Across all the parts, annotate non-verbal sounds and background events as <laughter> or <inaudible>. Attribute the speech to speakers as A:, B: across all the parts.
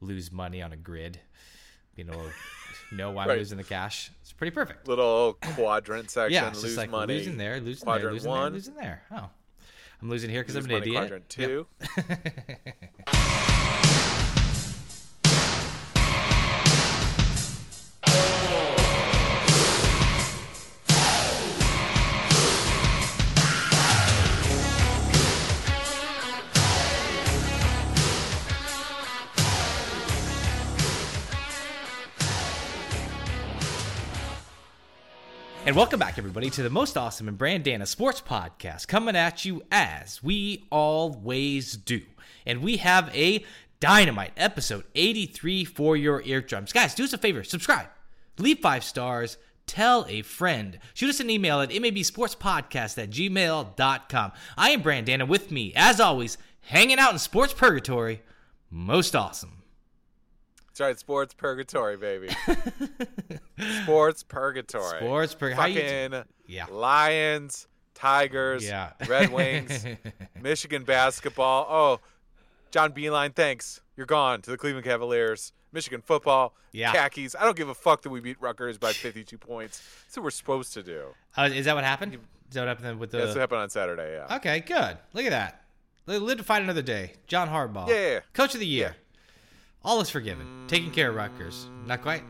A: lose money on a grid. Being able to know why I'm
B: Right.
A: losing the cash. It's pretty perfect.
B: Little quadrant section.
A: Yeah, it's
B: lose
A: like
B: money.
A: losing there, losing
B: quadrant
A: there, losing
B: one.
A: there, losing there. Oh, I'm losing here because I'm an idiot.
B: quadrant two. <laughs>
A: Welcome back, everybody, to the most awesome and Brandana Sports Podcast, coming at you as we always do. And we have a dynamite episode 83 for your eardrums. Guys, do us a favor subscribe, leave five stars, tell a friend, shoot us an email at mabsportspodcast at gmail.com. I am Brandana with me, as always, hanging out in sports purgatory, most awesome.
B: That's right, sports purgatory, baby. <laughs> sports purgatory.
A: Sports pur- how you-
B: Fucking
A: Yeah.
B: Lions, Tigers,
A: Yeah.
B: Red Wings, <laughs> Michigan basketball. Oh, John Beilein, thanks. You're gone to the Cleveland Cavaliers. Michigan football,
A: Yeah.
B: khakis. I don't give a fuck that we beat Rutgers by 52 points. That's what we're supposed to do.
A: Uh, is that what happened? Is that what happened with the?
B: That's what happened on Saturday, yeah.
A: Okay, good. Look at that. Live to fight another day. John Harbaugh.
B: Yeah, yeah, yeah.
A: Coach of the year. All is forgiven. Taking care of Rutgers. Not quite.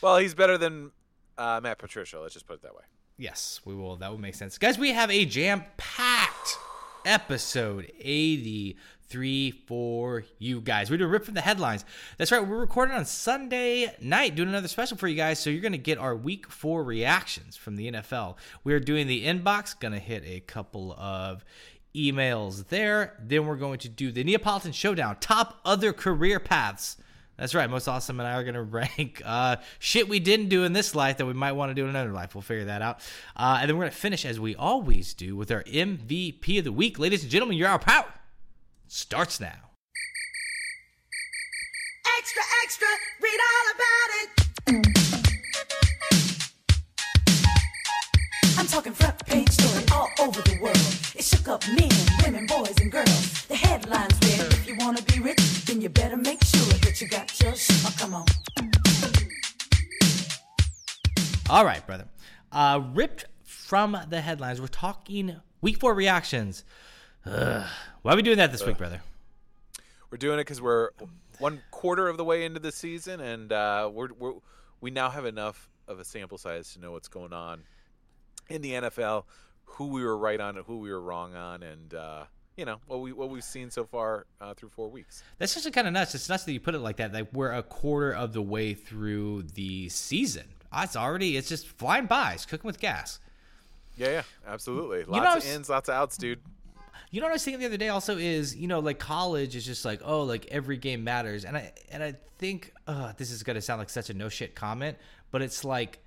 B: Well, he's better than uh, Matt Patricia. Let's just put it that way.
A: Yes, we will. That would make sense. Guys, we have a jam packed episode 83 for you guys. We're doing Rip from the Headlines. That's right. We're recording on Sunday night, doing another special for you guys. So you're going to get our week four reactions from the NFL. We're doing the inbox, going to hit a couple of emails there. Then we're going to do the Neapolitan Showdown, top other career paths. That's right. Most awesome and I are going <laughs> to rank uh, shit we didn't do in this life that we might want to do in another life. We'll figure that out. Uh, and then we're going to finish as we always do with our MVP of the week. Ladies and gentlemen, your hour power starts now.
C: Extra, extra, read all about it. I'm talking front page story all over the world. It shook up men, women, boys, and girls. The headlines read, if you wanna be rich, then you better make sure that you got your shit. Oh, come on.
A: All right, brother. Uh, ripped from the headlines, we're talking week four reactions. Ugh. Why are we doing that this week, brother?
B: We're doing it because we're one quarter of the way into the season, and uh, we're, we're we now have enough of a sample size to know what's going on in the NFL, who we were right on and who we were wrong on, and uh, you know what we what we've seen so far uh, through four weeks.
A: That's just kind of nuts. It's nuts that you put it like that. Like we're a quarter of the way through the season. Uh, It's already. It's just flying by. It's cooking with gas.
B: Yeah, yeah, absolutely.
A: know,
B: Lots
A: I
B: of
A: was-
B: ins, lots of outs, dude.
A: You know what I was thinking the other day also is, you know, like college is just like, oh, like every game matters. And I and I think uh, this is gonna sound like such a no shit comment, but it's like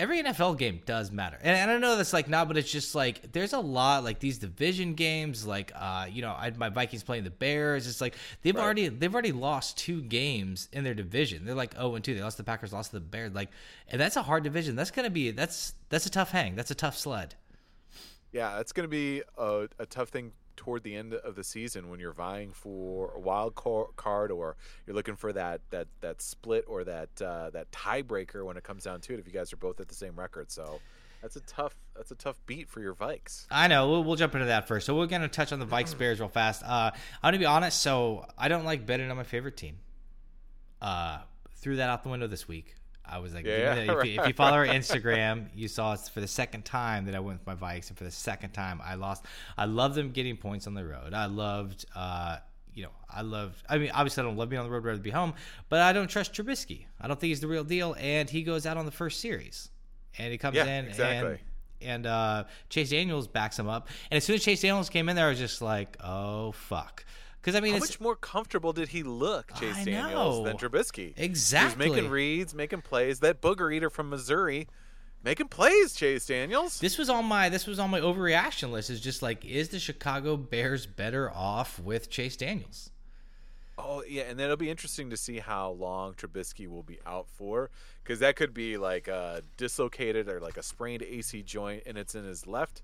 A: every NFL game does matter. And, and I know that's like not, but it's just like there's a lot like these division games, like uh, you know, I my Vikings playing the Bears. It's like they've
B: Right.
A: already they've already lost two games in their division. They're like oh and 2. They lost the Packers, lost the Bears. Like and that's a hard division. That's gonna be that's that's a tough hang. That's a tough sled.
B: Yeah, going to be a, a tough thing toward the end of the season when you're vying for a wild card or you're looking for that that that split or that uh, that tiebreaker when it comes down to it. If you guys are both at the same record, so that's a tough that's a tough beat for your Vikes.
A: I know. We'll, we'll jump into that first. So we're going to touch on the Vikes <clears throat> Bears real fast. Uh, I'm going to be honest. So I don't like betting on my favorite team. Uh, threw that out the window this week. I was like,
B: Yeah, <laughs>
A: if, you, if you follow our Instagram, you saw it's for the second time that I went with my Vikes, and for the second time I lost. I love them getting points on the road. I loved, uh, you know, I loved. I mean, obviously I don't love being on the road, rather than be home, but I don't trust Trubisky. I don't think he's the real deal, and he goes out on the first series, and he comes
B: Yeah,
A: in
B: exactly.
A: and and uh, Chase Daniels backs him up. And as soon as Chase Daniels came in there, I was just like, oh fuck, because I mean,
B: How
A: it's
B: much more comfortable did he look, Chase
A: I
B: Daniels, than
A: know.
B: Trubisky?
A: Exactly.
B: He was making reads, making plays. That booger eater from Missouri, making plays. Chase Daniels.
A: this was on my this was on my overreaction list. Is just like, is the Chicago Bears better off with Chase Daniels?
B: Oh yeah, and then it'll be interesting to see how long Trubisky will be out for, because that could be like a dislocated or like a sprained AC joint, and it's in his left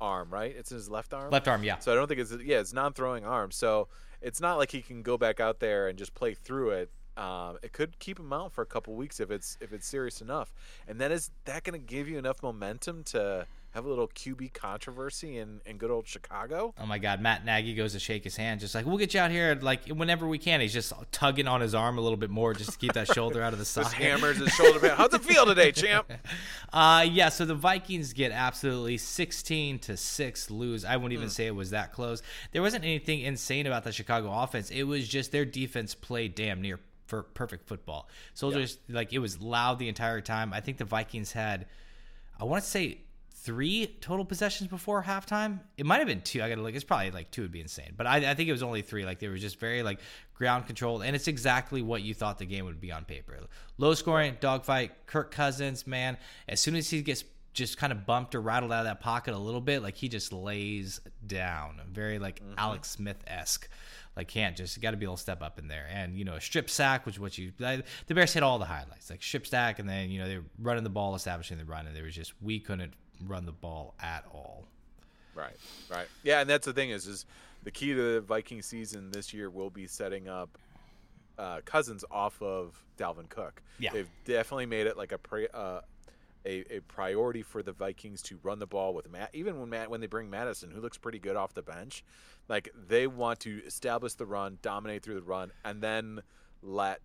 B: arm, right? It's in his left arm.
A: Left arm, yeah.
B: So I don't think it's yeah, it's non-throwing arm. So it's not like he can go back out there and just play through it. Um, it could keep him out for a couple weeks if it's if it's serious enough. And then is that going to give you enough momentum to have a little QB controversy in, in good old Chicago?
A: Oh my God, Matt Nagy goes to shake his hand, just like we'll get you out here like whenever we can. He's just tugging on his arm a little bit more just to keep that <laughs> shoulder out of the
B: Just hammers his shoulder. How's it feel today, <laughs> champ?
A: Uh, yeah. So the Vikings get absolutely sixteen to six lose. I wouldn't even say it was that close. There wasn't anything insane about the Chicago offense. It was just their defense played damn near for perfect football. Soldiers like it was loud the entire time. I think the Vikings had, I want to say. Three total possessions before halftime. It might have been two. I gotta look. It's probably like two would be insane, but I, I think it was only three. Like they were just very like ground controlled, and it's exactly what you thought the game would be on paper. Low scoring, dogfight. Kirk Cousins, man, as soon as he gets just kind of bumped or rattled out of that pocket a little bit, like he just lays down. Very like mm-hmm. Alex Smith esque. Like can't just got to be able to step up in there, and you know a strip sack, which is what you the Bears hit all the highlights, like strip sack, and then you know they were running the ball, establishing the run, and there was just we couldn't run the ball at all.
B: Right, right. Yeah, and that's the thing is, is the key to the Viking season this year will be setting up uh, Cousins off of Dalvin Cook.
A: Yeah.
B: they've definitely made it like a pri- uh, a, a priority for the Vikings to run the ball with Matt. Even when Matt when they bring Mattison, who looks pretty good off the bench, like they want to establish the run, dominate through the run, and then let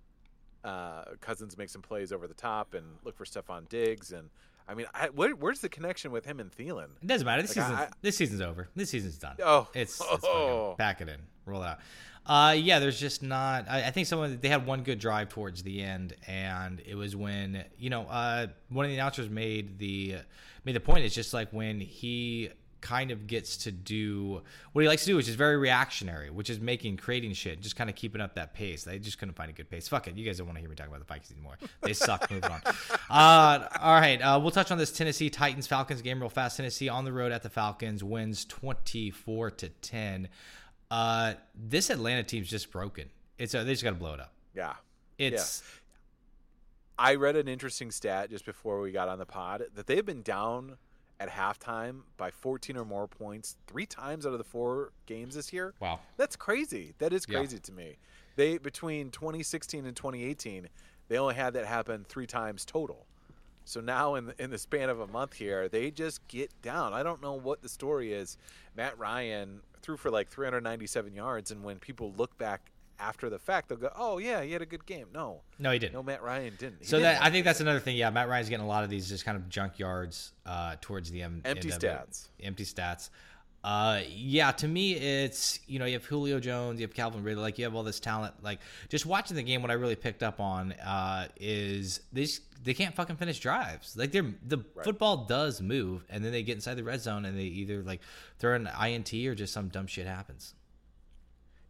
B: uh, Cousins make some plays over the top and look for Stefon Diggs and. I mean, I, where, where's the connection with him and Thielen?
A: It doesn't matter. This
B: Like,
A: season,
B: I-
A: this season's over. This season's done.
B: Oh.
A: it's, it's <laughs>
B: Oh.
A: pack it in, roll it out. Uh, yeah, there's just not. I, I think someone they had one good drive towards the end, and it was when you know uh, one of the announcers made the made the point. It's just like when he kind of gets to do what he likes to do, which is very reactionary, which is making creating shit, just kind of keeping up that pace. They just couldn't find a good pace. Fuck it, you guys don't want to hear me talk about the Vikings anymore. They suck. Moving on. <laughs> Uh, all right, uh, we'll touch on this Tennessee Titans Falcons game real fast. Tennessee on the road at the Falcons wins twenty four to ten. Uh, this Atlanta team's just broken. It's uh, they just got to blow it up.
B: Yeah.
A: It's
B: I read an interesting stat just before we got on the pod that they've been down at halftime by 14 or more points three times out of the four games this year.
A: wow.
B: That's crazy. That is
A: Yeah.
B: crazy to me. They between 2016 and 2018, they only had that happen three times total. So now in the, in the span of a month here, they just get down. I don't know what the story is. Matt Ryan threw for like 397 yards, and when people look back after the fact, they'll go, "Oh yeah, he had a good game." No,
A: No, he didn't.
B: no, Matt Ryan didn't. He
A: So
B: didn't
A: that I think that's another thing. Yeah, Matt Ryan's getting a lot of these just kind of junk yards uh, towards the end.
B: Empty
A: end
B: stats.
A: Empty stats. Uh, yeah, to me, it's you know you have Julio Jones, you have Calvin Ridley, like you have all this talent. Like just watching the game, what I really picked up on uh, is they just, they can't fucking finish drives. Like they're the football does move, and then they get inside the red zone, and they either like throw an INT or just some dumb shit happens.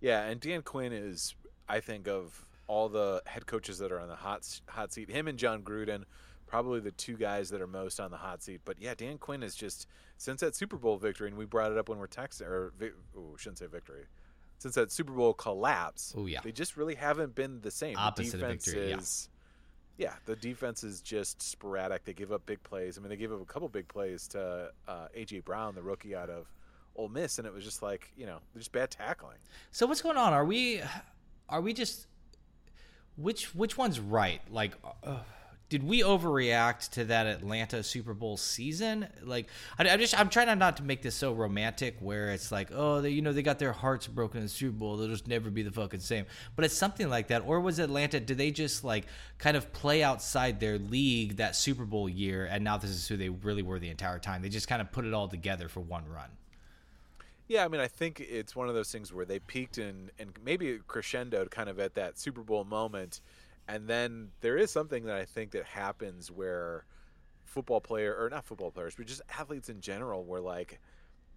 B: Yeah, and Dan Quinn is, I think, of all the head coaches that are on the hot hot seat, him and Jon Gruden, probably the two guys that are most on the hot seat. But yeah, Dan Quinn is just since that Super Bowl victory, and we brought it up when we're texting, or shouldn't say victory. Since that Super Bowl collapse,
A: Oh, yeah.
B: they just really haven't been the same.
A: Opposite
B: the
A: victory, yeah.
B: is, yeah, the defense is just sporadic. They give up big plays. I mean, they gave up a couple big plays to uh, AJ Brown, the rookie out of Ole Miss, and it was just like you know, just bad tackling.
A: So what's going on? Are we are we just which which one's right? Like uh, did we overreact to that Atlanta Super Bowl season? Like I, I just I'm trying not to make this so romantic where it's like, oh, they, you know, they got their hearts broken in the Super Bowl. They'll just never be the fucking same. But it's something like that. Or was Atlanta did they just like kind of play outside their league that Super Bowl year and now this is who they really were the entire time? They just kind of put it all together for one run.
B: Yeah, I mean, I think it's one of those things where they peaked and and maybe crescendoed kind of at that Super Bowl moment, and then there is something that I think that happens where football player or not football players, but just athletes in general, where like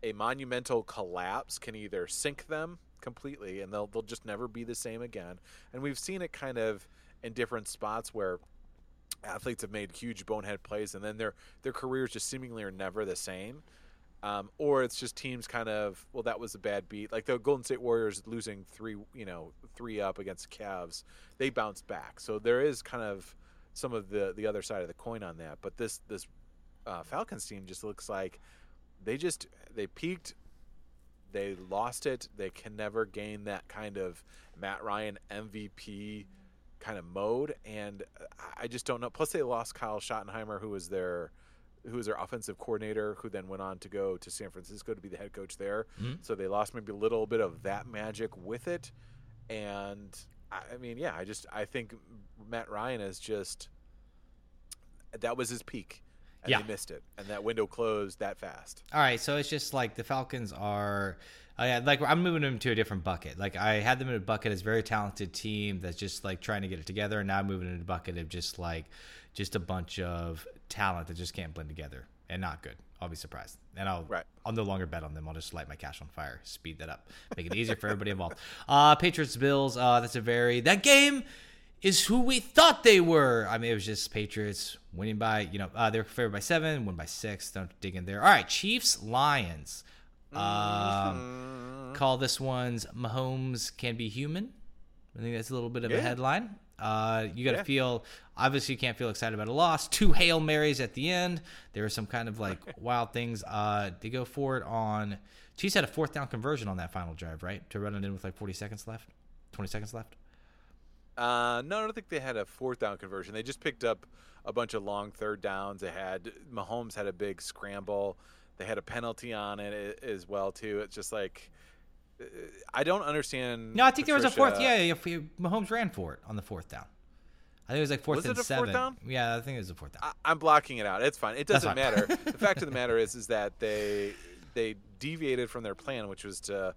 B: a monumental collapse can either sink them completely and they'll they'll just never be the same again. And we've seen it kind of in different spots where athletes have made huge bonehead plays and then their their careers just seemingly are never the same. Um, or it's just teams kind of well that was a bad beat like the Golden State Warriors losing three you know three up against the Cavs they bounced back so there is kind of some of the the other side of the coin on that but this this uh, Falcons team just looks like they just they peaked, they lost it. They can never gain that kind of Matt Ryan MVP kind of mode, and I just don't know. Plus, they lost Kyle Schottenheimer, who was their who was their offensive coordinator, who then went on to go to San Francisco to be the head coach there. So they lost maybe a little bit of that magic with it, and I I mean, yeah, I just I think Matt Ryan is just that was his peak, and
A: Yeah.
B: he missed it, and that window closed that fast.
A: All right, so it's just like the Falcons are. Uh, yeah, like I'm moving them to a different bucket. Like I had them in a bucket as a very talented team that's just like trying to get it together, and now I'm moving in a bucket of just like just a bunch of talent that just can't blend together and not good. I'll be surprised, and I'll
B: Right.
A: I'll no longer bet on them. I'll just light my cash on fire, speed that up, make it easier for everybody involved. <laughs> Uh, Patriots Bills. Uh, that's a very that game is who we thought they were. I mean, it was just Patriots winning by, you know, uh, they were favored by seven, win by six. Don't dig in there. All right, Chiefs, Lions. Um, call this one's Mahomes can be human. I think that's a little bit of a headline. Uh, you got to
B: Yeah.
A: feel obviously you can't feel excited about a loss. Two hail marys at the end. There were some kind of like <laughs> wild things. Uh, they go for it on. Chiefs had a fourth down conversion on that final drive, right? To run it in with like 40 seconds left, 20 seconds left.
B: Uh, no, I don't think they had a fourth down conversion. They just picked up a bunch of long third downs. They had Mahomes had a big scramble. They had a penalty on it as well too. It's just like I don't understand.
A: No, I think there was a fourth.
B: Patricia-
A: Yeah, if we, Mahomes ran for it on the fourth down. I think it was like fourth
B: Was
A: and
B: it a fourth
A: seven.
B: down?
A: Yeah, I think it was a fourth down.
B: I, I'm blocking it out. It's fine. It doesn't matter. <laughs> the fact of the matter is, is that they they deviated from their plan, which was to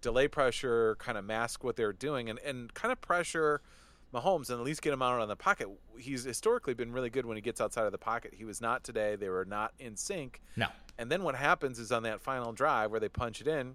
B: delay pressure, kind of mask what they were doing, and and kind of pressure Mahomes and at least get him out on the pocket. He's historically been really good when he gets outside of the pocket. He was not today. They were not in sync.
A: no.
B: And then what happens is on that final drive where they punch it in,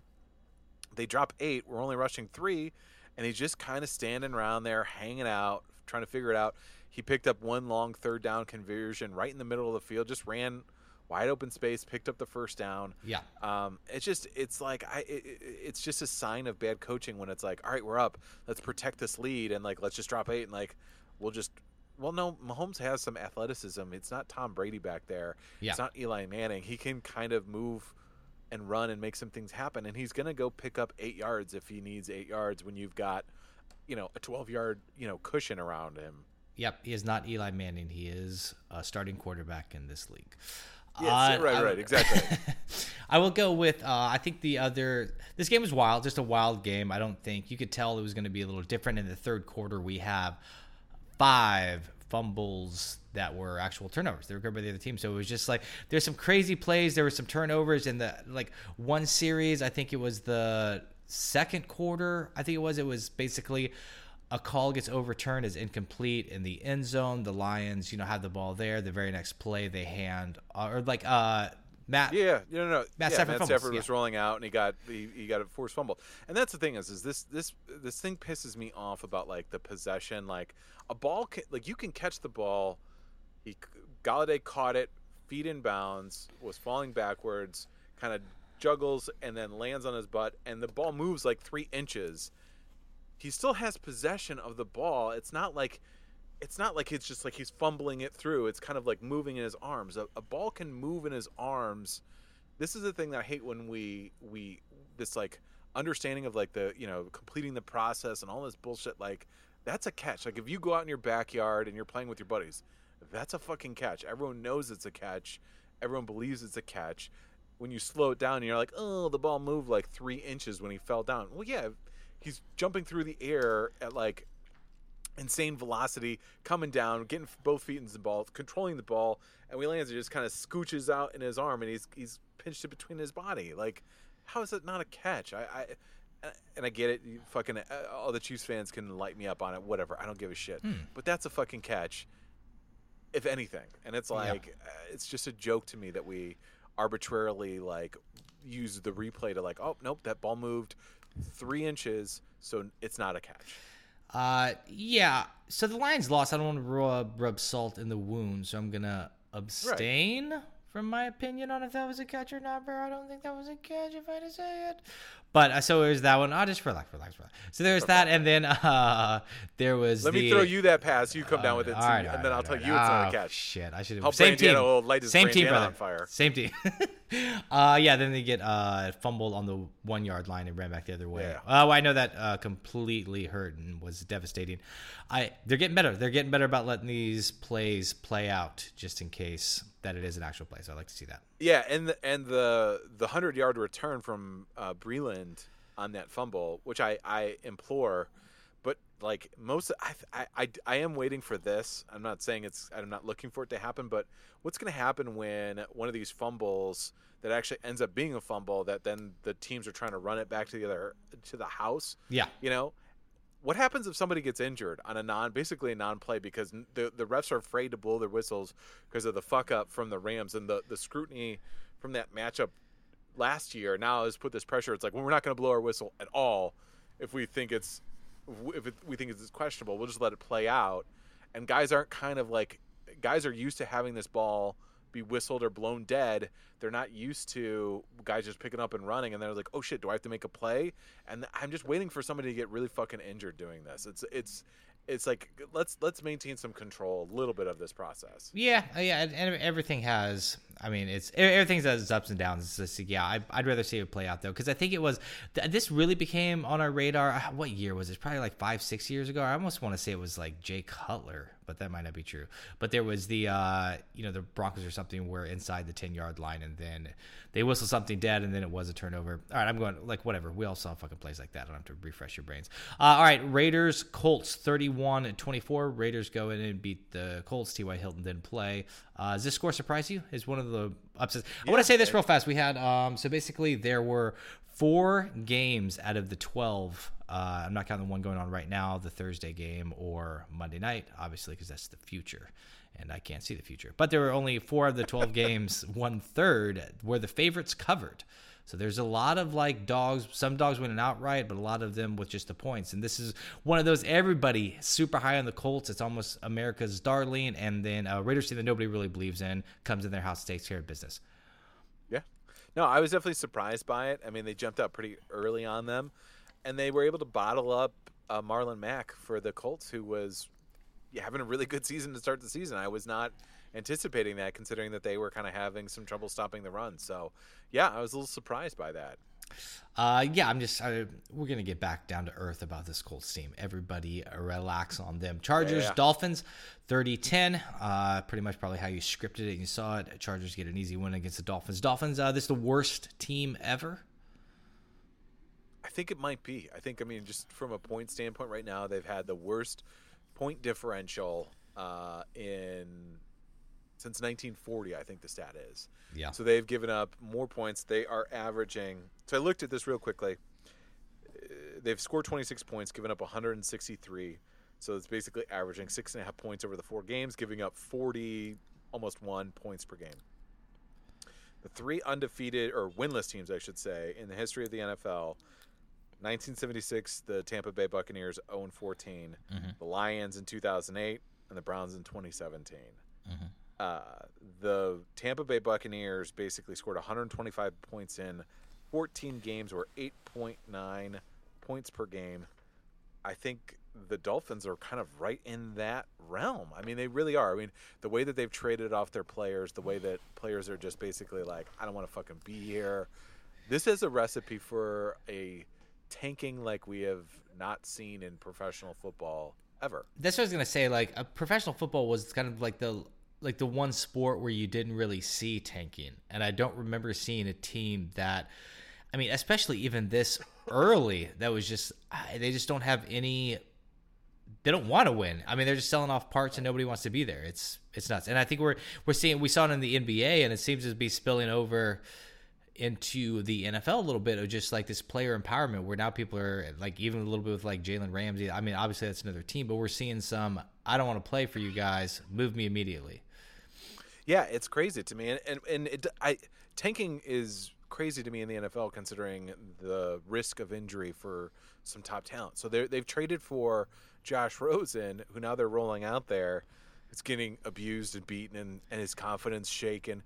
B: they drop eight. We're only rushing three, and he's just kind of standing around there, hanging out, trying to figure it out. He picked up one long third down conversion right in the middle of the field, just ran wide open space, picked up the first down.
A: Yeah.
B: Um, it's just, it's like, I, it, it- it's just a sign of bad coaching when it's like, all right, we're up, let's protect this lead, and like, let's just drop eight, and like, we'll just. Well, no, Mahomes has some athleticism. It's not Tom Brady back there.
A: Yeah.
B: It's not Eli Manning. He can kind of move and run and make some things happen. And he's going to go pick up eight yards if he needs eight yards when you've got, you know, a 12 yard, you know, cushion around him.
A: Yep, he is not Eli Manning. He is a starting quarterback in this league.
B: Yes,
A: Uh,
B: right,
A: I-
B: right, exactly. <laughs>
A: I will go with. Uh, I think the other. This game was wild, just a wild game. I don't think you could tell it was going to be a little different in the third quarter. We have five fumbles that were actual turnovers. They were good by the other team, so it was just like there's some crazy plays. There were some turnovers in the like one series. I think it was the second quarter. I think it was. It was basically a call gets overturned as incomplete in the end zone. The Lions, you know, have the ball there. The very next play they hand or like uh Matt.
B: Yeah, no, no, no.
A: Matt
B: yeah,
A: Stafford
B: Matt Stafford was
A: yeah.
B: rolling out, and he got he, he got a forced fumble. And that's the thing is, is this this this thing pisses me off about like the possession. Like a ball, can, like you can catch the ball. He Golladay caught it, feet in bounds, was falling backwards, kind of juggles, and then lands on his butt, and the ball moves like three inches. He still has possession of the ball. It's not like it's not like it's just like he's fumbling it through. It's kind of like moving in his arms. A, a ball can move in his arms. This is the thing that I hate when we we this like understanding of like the you know completing the process and all this bullshit. Like that's a catch. Like if you go out in your backyard and you're playing with your buddies, that's a fucking catch. Everyone knows it's a catch. Everyone believes it's a catch. When you slow it down, and you're like, oh, the ball moved like three inches when he fell down. Well, yeah, he's jumping through the air at like insane velocity, coming down, getting both feet in the ball, controlling the ball, and Wheelands just kind of scooches out in his arm, and he's he's pinched it between his body. Like, how is it not a catch? I, I and I get it. You fucking uh, all the Chiefs fans can light me up on it. Whatever, I don't give a shit. But that's a fucking catch, if anything. And it's like uh, it's just a joke to me that we arbitrarily like use the replay to like, oh nope, that ball moved three inches, so it's not a catch.
A: Uh, yeah. So the Lions lost. I don't want to rub, rub salt in the wound, so I'm gonna abstain from my opinion on if that was a catch or not, bro. I don't think that was a catch, if I had to say it. But uh, so was that one. Oh, just relax, relax, relax. So there's that, and then <laughs> uh, there was.
B: Let
A: the,
B: me throw you that pass. You come down with it,
A: All
B: too,
A: right,
B: and
A: right,
B: then I'll tell
A: right.
B: you it's not
A: Oh,
B: a catch.
A: Shit, I should have. Same team.
B: Light his
A: Same team, brother.
B: on fire.
A: Same team. <laughs> uh, yeah. Then they get uh, fumbled on the one yard line and ran back the other way.
B: Yeah.
A: Oh, I know that uh, completely hurt and was devastating. I they're getting better. They're getting better about letting these plays play out just in case that it is an actual play. So I like to see that.
B: Yeah, and the, and the the hundred yard return from uh, Breeland on that fumble, which I I implore, but like most, I, I I I am waiting for this. I'm not saying it's. I'm not looking for it to happen, but what's going to happen when one of these fumbles that actually ends up being a fumble that then the teams are trying to run it back to the other to the house?
A: Yeah.
B: You know, what happens if somebody gets injured on a non, basically a non-play because the the refs are afraid to blow their whistles because of the fuck up from the Rams and the the scrutiny from that matchup last year. Now has put this pressure. It's like well, we're not going to blow our whistle at all if we think it's if it, we think it's questionable. We'll just let it play out. And guys aren't kind of like guys are used to having this ball be whistled or blown dead. They're not used to guys just picking up and running, and they're like, "Oh shit, do I have to make a play?" And I'm just waiting for somebody to get really fucking injured doing this. It's it's it's like let's let's maintain some control a little bit of this process.
A: Yeah, uh, yeah, and, everything has. I mean, it's everything has its ups and downs. It's just, yeah, I, I'd rather see it play out though, because I think it was this really became on our radar. uh, What year was it? Probably like five, six years ago. I almost want to say it was like Jay Cutler, but that might not be true. But there was the, uh, you know, the Broncos or something were inside the ten yard line, and then they whistled something dead, and then it was a turnover. All right, I'm going like whatever. We all saw fucking plays like that. I don't have to refresh your brains. Uh, all right, Raiders Colts 31 and 24. Raiders go in and beat the Colts. T.Y. Hilton didn't play. Uh, does this score surprise you? Is one of the upsets. I want to say this real fast. We had um, so basically there were four games out of the 12. Uh, I'm not counting the one going on right now, the Thursday game or Monday night, obviously, because that's the future. And I can't see the future. But there were only four of the 12 <laughs> games, one third, where the favorites covered. So there's a lot of like dogs, some dogs winning outright, but a lot of them with just the points. And this is one of those everybody super high on the Colts. It's almost America's darling. And then a Raiders team that nobody really believes in comes in their house, takes care of business.
B: No, I was definitely surprised by it. I mean, they jumped out pretty early on them, and they were able to bottle up uh, Marlon Mack for the Colts, who was having a really good season to start the season. I was not anticipating that, considering that they were kind of having some trouble stopping the run. So, yeah, I was a little surprised by that.
A: Uh, yeah, I'm just. I, we're gonna get back down to earth about this Colts team. Everybody uh, relax on them. Chargers,
B: Yeah.
A: Dolphins, 30-10. Uh, pretty much probably how you scripted it. and You saw it. Chargers get an easy win against the Dolphins. Dolphins. Uh, this is the worst team ever.
B: I think it might be. I think, I mean, just from a point standpoint, right now they've had the worst point differential uh, in since 1940. I think the stat is.
A: Yeah.
B: So they've given up more points. They are averaging. So I looked at this real quickly. Uh, They've scored 26 points, given up 163. So it's basically averaging six and a half points over the four games, giving up 40, almost one points per game. The three undefeated or winless teams, I should say, in the history of the NFL 1976, the Tampa Bay Buccaneers 0 14, the Lions in 2008, and the Browns in 2017. Uh, the Tampa Bay Buccaneers basically scored 125 points in 14 games, or 8.9 points per game. I think the Dolphins are kind of right in that realm. I mean, they really are. I mean, the way that they've traded off their players, the way that players are just basically like, I don't want to fucking be here. This is a recipe for a tanking like we have not seen in professional football ever.
A: That's what I was gonna say. Like, a professional football was kind of like the like the one sport where you didn't really see tanking, and I don't remember seeing a team that. I mean, especially even this early, that was just they just don't have any. They don't want to win. I mean, they're just selling off parts, and nobody wants to be there. It's it's nuts, and I think we're we're seeing we saw it in the NBA, and it seems to be spilling over into the NFL a little bit of just like this player empowerment where now people are like even a little bit with like Jalen Ramsey. I mean, obviously that's another team, but we're seeing some. I don't want to play for you guys. Move me immediately.
B: Yeah, it's crazy to me, and and, and it, I tanking is crazy to me in the NFL considering the risk of injury for some top talent. So they they've traded for Josh <laughs> Rosen, who now they're rolling out there. It's getting abused and beaten, and, and his confidence shaken.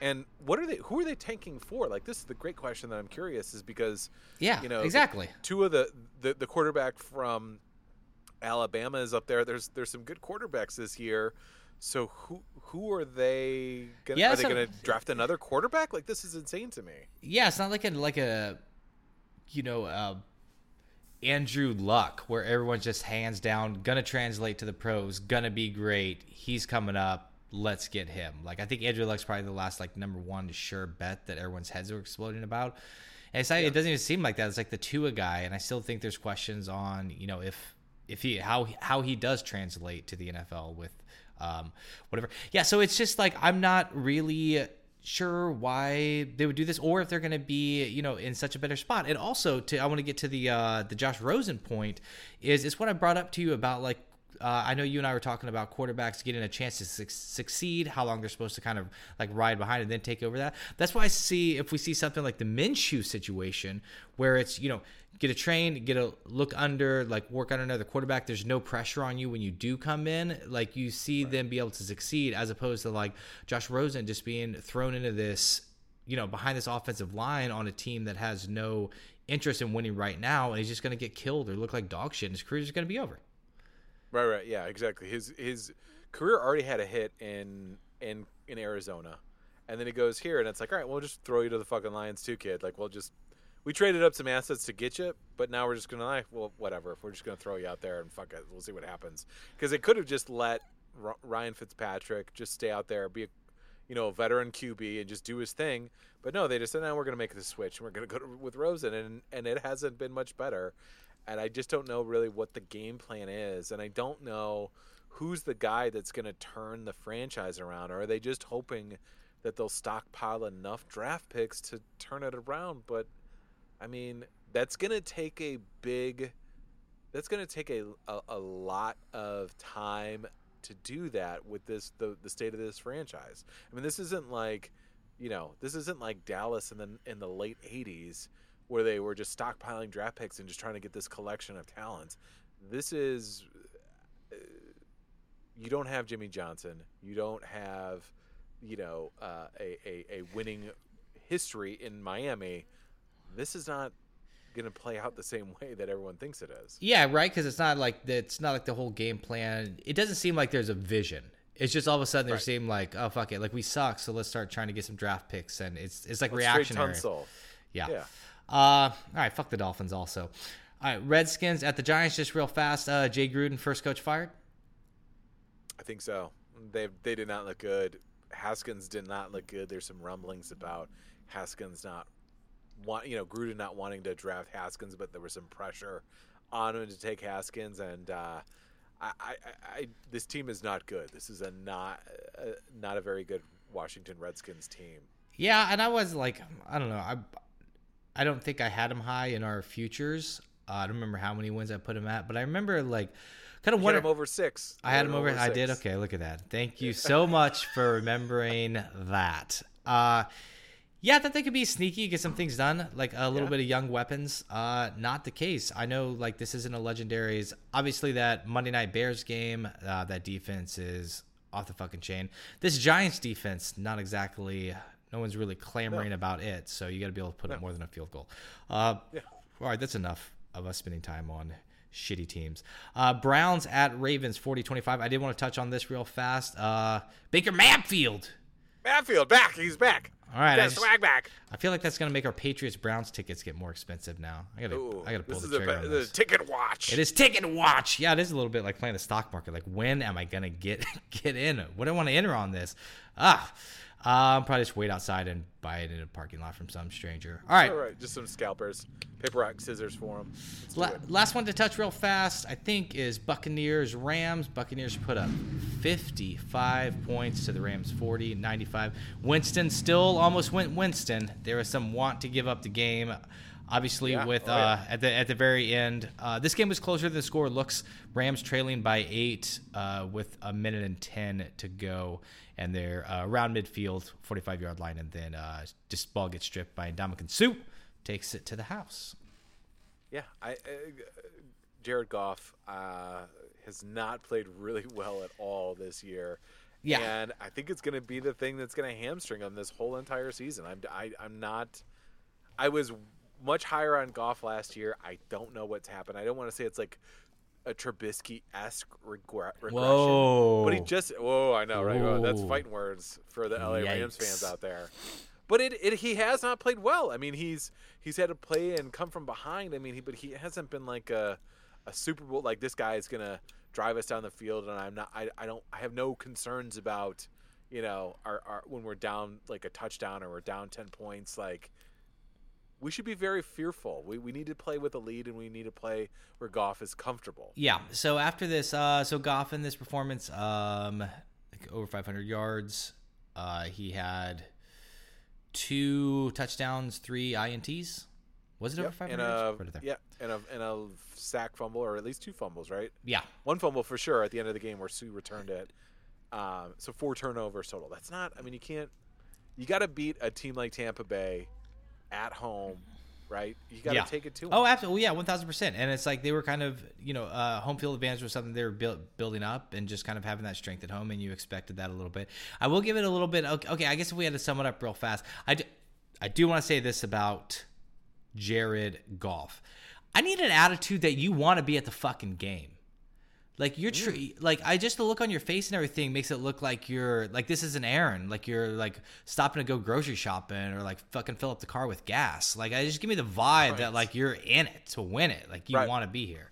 B: And what are they? Who are they tanking for? Like this is the great question that I'm curious is because
A: Yeah,
B: you know
A: exactly.
B: two of the, the the quarterback from Alabama is up there. There's there's some good quarterbacks this year. So who who are they? Gonna,
A: Yeah,
B: are they
A: so-
B: going to draft another quarterback? Like this is insane to me.
A: Yeah, it's not like a like a you know uh, Andrew Luck where everyone's just hands down gonna translate to the pros, gonna be great. He's coming up. Let's get him. Like I think Andrew Luck's probably the last like number one sure bet that everyone's heads are exploding about. And it's not, it doesn't even seem like that. It's like the Tua guy, and I still think there's questions on you know if if he how how he does translate to the NFL with um, whatever. Yeah, so it's just like I'm not really sure why they would do this or if they're going to be you know in such a better spot and also to i want to get to the uh the josh rosen point is it's what i brought up to you about like uh, I know you and I were talking about quarterbacks getting a chance to suc succeed, how long they're supposed to kind of like ride behind and then take over that. That's why I see if we see something like the Minshew situation, where it's you know get a train, get a look under, like work on another quarterback. There's no pressure on you when you do come in. Like you see them be able to succeed, as opposed to like Josh Rosen just being thrown into this, you know, behind this offensive line on a team that has no interest in winning right now, and he's just going to get killed or look like dog shit, and his career is going to be over.
B: Right, right, yeah, exactly. His his career already had a hit in in in Arizona, and then he goes here, and it's like, all right, we'll just throw you to the fucking Lions too, kid. Like, we'll just we traded up some assets to get you, but now we're just gonna like, well, whatever. We're just gonna throw you out there and fuck it. We'll see what happens. Because they could have just let Ryan Fitzpatrick just stay out there, be a you know a veteran QB, and just do his thing. But no, they just said, now we're gonna make the switch, and we're gonna go to, with Rosen, and and it hasn't been much better and I just don't know really what the game plan is, and I don't know who's the guy that's going to turn the franchise around. Or are they just hoping that they'll stockpile enough draft picks to turn it around? But I mean, that's going to take a big, that's going to take a, a a lot of time to do that with this the the state of this franchise. I mean, this isn't like, you know, this isn't like Dallas in the in the late '80s where they were just stockpiling draft picks and just trying to get this collection of talent. This is uh, you don't have Jimmy Johnson. You don't have you know uh, a, a a winning history in Miami. This is not going to play out the same way that everyone thinks it is.
A: Yeah, right. Because it's not like the, it's not like the whole game plan. It doesn't seem like there's a vision. It's just all of a sudden they
B: Right.
A: seem like, oh fuck it, like we suck, so let's start trying to get some draft picks, and it's it's like
B: Let's
A: reactionary. Yeah.
B: Yeah.
A: Uh, all right, fuck the Dolphins also. All right, Redskins at the Giants, just real fast. Uh, Jay Gruden, first coach fired.
B: I think so. They they did not look good. Haskins did not look good. There's some rumblings about Haskins not want you know Gruden not wanting to draft Haskins, but there was some pressure on him to take Haskins, and uh, I, I, I this team is not good. This is a not uh, not a very good Washington Redskins team.
A: Yeah, and I was like, I don't know, I I don't think I had him high in our futures. Uh, I don't remember how many wins I put him at, but I remember like kind of wondering.
B: him over six.
A: I had him over. I did. Okay, look at that. Thank you <laughs> so much for remembering that. Uh, yeah, that they could be sneaky, get some things done, like a little
B: Yeah.
A: bit of young weapons. Uh, not the case. I know, like this isn't a legendaries. Obviously, that Monday Night Bears game, uh, that defense is off the fucking chain. This Giants defense, not exactly. No one's really clamoring about it, so you got to be able to put up more than a field goal. Uh, All right, that's enough of us spending time on shitty teams. Uh, Browns at Ravens 40 25. I did want to touch on this real fast. Uh, Baker Mayfield.
B: Mayfield back. He's back.
A: All right, I just-
B: swag back.
A: I feel like that's going to make our Patriots Browns tickets get more expensive now. I got to
B: Ooh,
A: I got to pull
B: this
A: the trigger
B: be-
A: on
B: the
A: this.
B: ticket watch.
A: It is ticket watch. Yeah, it is a little bit like playing the stock market. Like, when am I gonna get <laughs> get in? What do I want to enter on this? Ah, um, probably just wait outside and buy it in a parking lot from some stranger. All right,
B: All right, just some scalpers, paper rock scissors for them.
A: La- last one to touch real fast, I think, is Buccaneers Rams. Buccaneers put up 55 points to the Rams 40, 95. Winston still almost went Winston. There was some want to give up the game. Obviously,
B: Yeah.
A: with
B: Oh,
A: uh,
B: yeah.
A: at the at the very end, uh, this game was closer than the score looks. Rams trailing by eight uh, with a minute and ten to go, and they're uh, around midfield, 45 yard line, and then uh, just ball gets stripped by Ndamukong Suh, takes it to the house.
B: Yeah, I, uh, Jared Goff uh, has not played really well at all this year,
A: Yeah.
B: And I think it's going to be the thing that's going to hamstring him this whole entire season. I'm I, I'm not. I was much higher on Goff last year. I don't know what's happened. I don't want to say it's like a Trubisky esque regre- regression.
A: Whoa.
B: But he just whoa, I know, right? Whoa, that's fighting words for the LA Rams fans out there. But it, it he has not played well. I mean, he's he's had to play and come from behind. I mean, he but he hasn't been like a a Super Bowl like this guy is gonna drive us down the field, and I'm not. I, I don't. I have no concerns about you know our, our when we're down like a touchdown or we're down ten points. Like we should be very fearful. We we need to play with a lead, and we need to play where Goff is comfortable.
A: Yeah. So after this, uh, so Goff in this performance, um, like over 500 yards. Uh, he had two touchdowns, three ints. Was it over 500
B: and
A: yards?
B: a yeah, and a and a sack fumble or at least two fumbles, right?
A: Yeah.
B: One fumble for sure at the end of the game where Suh returned it. Um, so four turnovers total. That's not. I mean, you can't. You got to beat a team like Tampa Bay at home, right? You got to
A: yeah.
B: take it to them.
A: Oh, absolutely. Yeah, one thousand percent. And it's like they were kind of, you know, uh, home field advantage was something they were build, building up and just kind of having that strength at home, and you expected that a little bit. I will give it a little bit. Okay, okay I guess if we had to sum it up real fast, I do, I do want to say this about Jared Goff. I need an attitude that you want to be at the fucking game. Like you're tr- mm. like I just the look on your face and everything makes it look like you're like this is an errand, like you're like stopping to go grocery shopping or like fucking fill up the car with gas. Like I just give me the vibe that like you're in it to win it, like you
B: Right.
A: want to be here.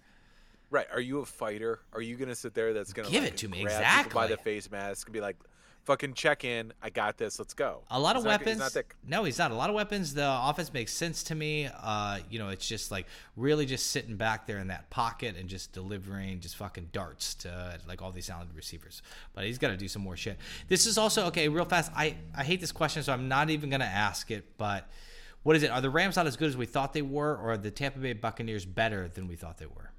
B: Right? Are you a fighter? Are you gonna sit there that's gonna
A: Give
B: like,
A: it to me,
B: exactly by the face mask and be like, "Fucking check in. I got this. Let's go."
A: A lot
B: He's
A: of
B: not-
A: weapons.
B: He's
A: no, he's not. A lot of weapons. The offense makes sense to me. Uh, you know, it's just like really just sitting back there in that pocket and just delivering just fucking darts to like all these talented receivers. But he's got to do some more shit. This is also okay. Real fast. I I hate this question, so I'm not even gonna ask it. But what is it? Are the Rams not as good as we thought they were, or are the Tampa Bay Buccaneers better than we thought they were?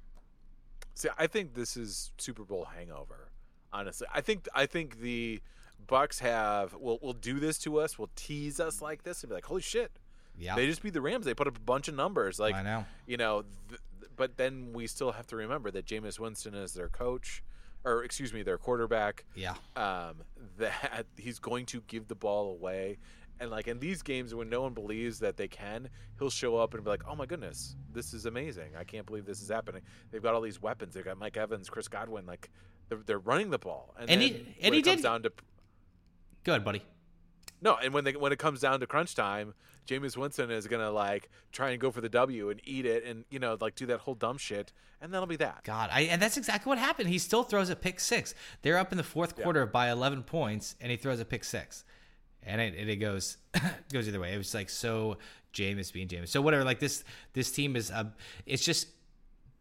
B: See, I think this is Super Bowl hangover. Honestly, I think I think the Bucs have will will do this to us. Will tease us like this and be like, "Holy shit!"
A: Yeah.
B: They just beat the Rams. They put up a bunch of numbers. Like
A: I know.
B: you know. Th- but then we still have to remember that Jameis Winston is their coach, or excuse me, their quarterback.
A: Yeah.
B: Um, that <laughs> he's going to give the ball away. And like in these games, when no one believes that they can, he'll show up and be like, "Oh my goodness, this is amazing! I can't believe this is happening." They've got all these weapons. They've got Mike Evans, Chris Godwin. Like they're, they're running the ball. And,
A: And he-
B: when
A: and he
B: it comes
A: did-
B: down to
A: Go ahead, buddy.
B: no, and when they when it comes down to crunch time, Jameis Winston is gonna like try and go for the W and eat it, and you know like do that whole dumb shit, and that'll be that.
A: God, I, and that's exactly what happened. He still throws a pick six. They're up in the fourth quarter by 11 points, and he throws a pick six, and it, and it goes <laughs> goes either way. It was like so Jameis being Jameis. So whatever. Like this this team is uh, it's just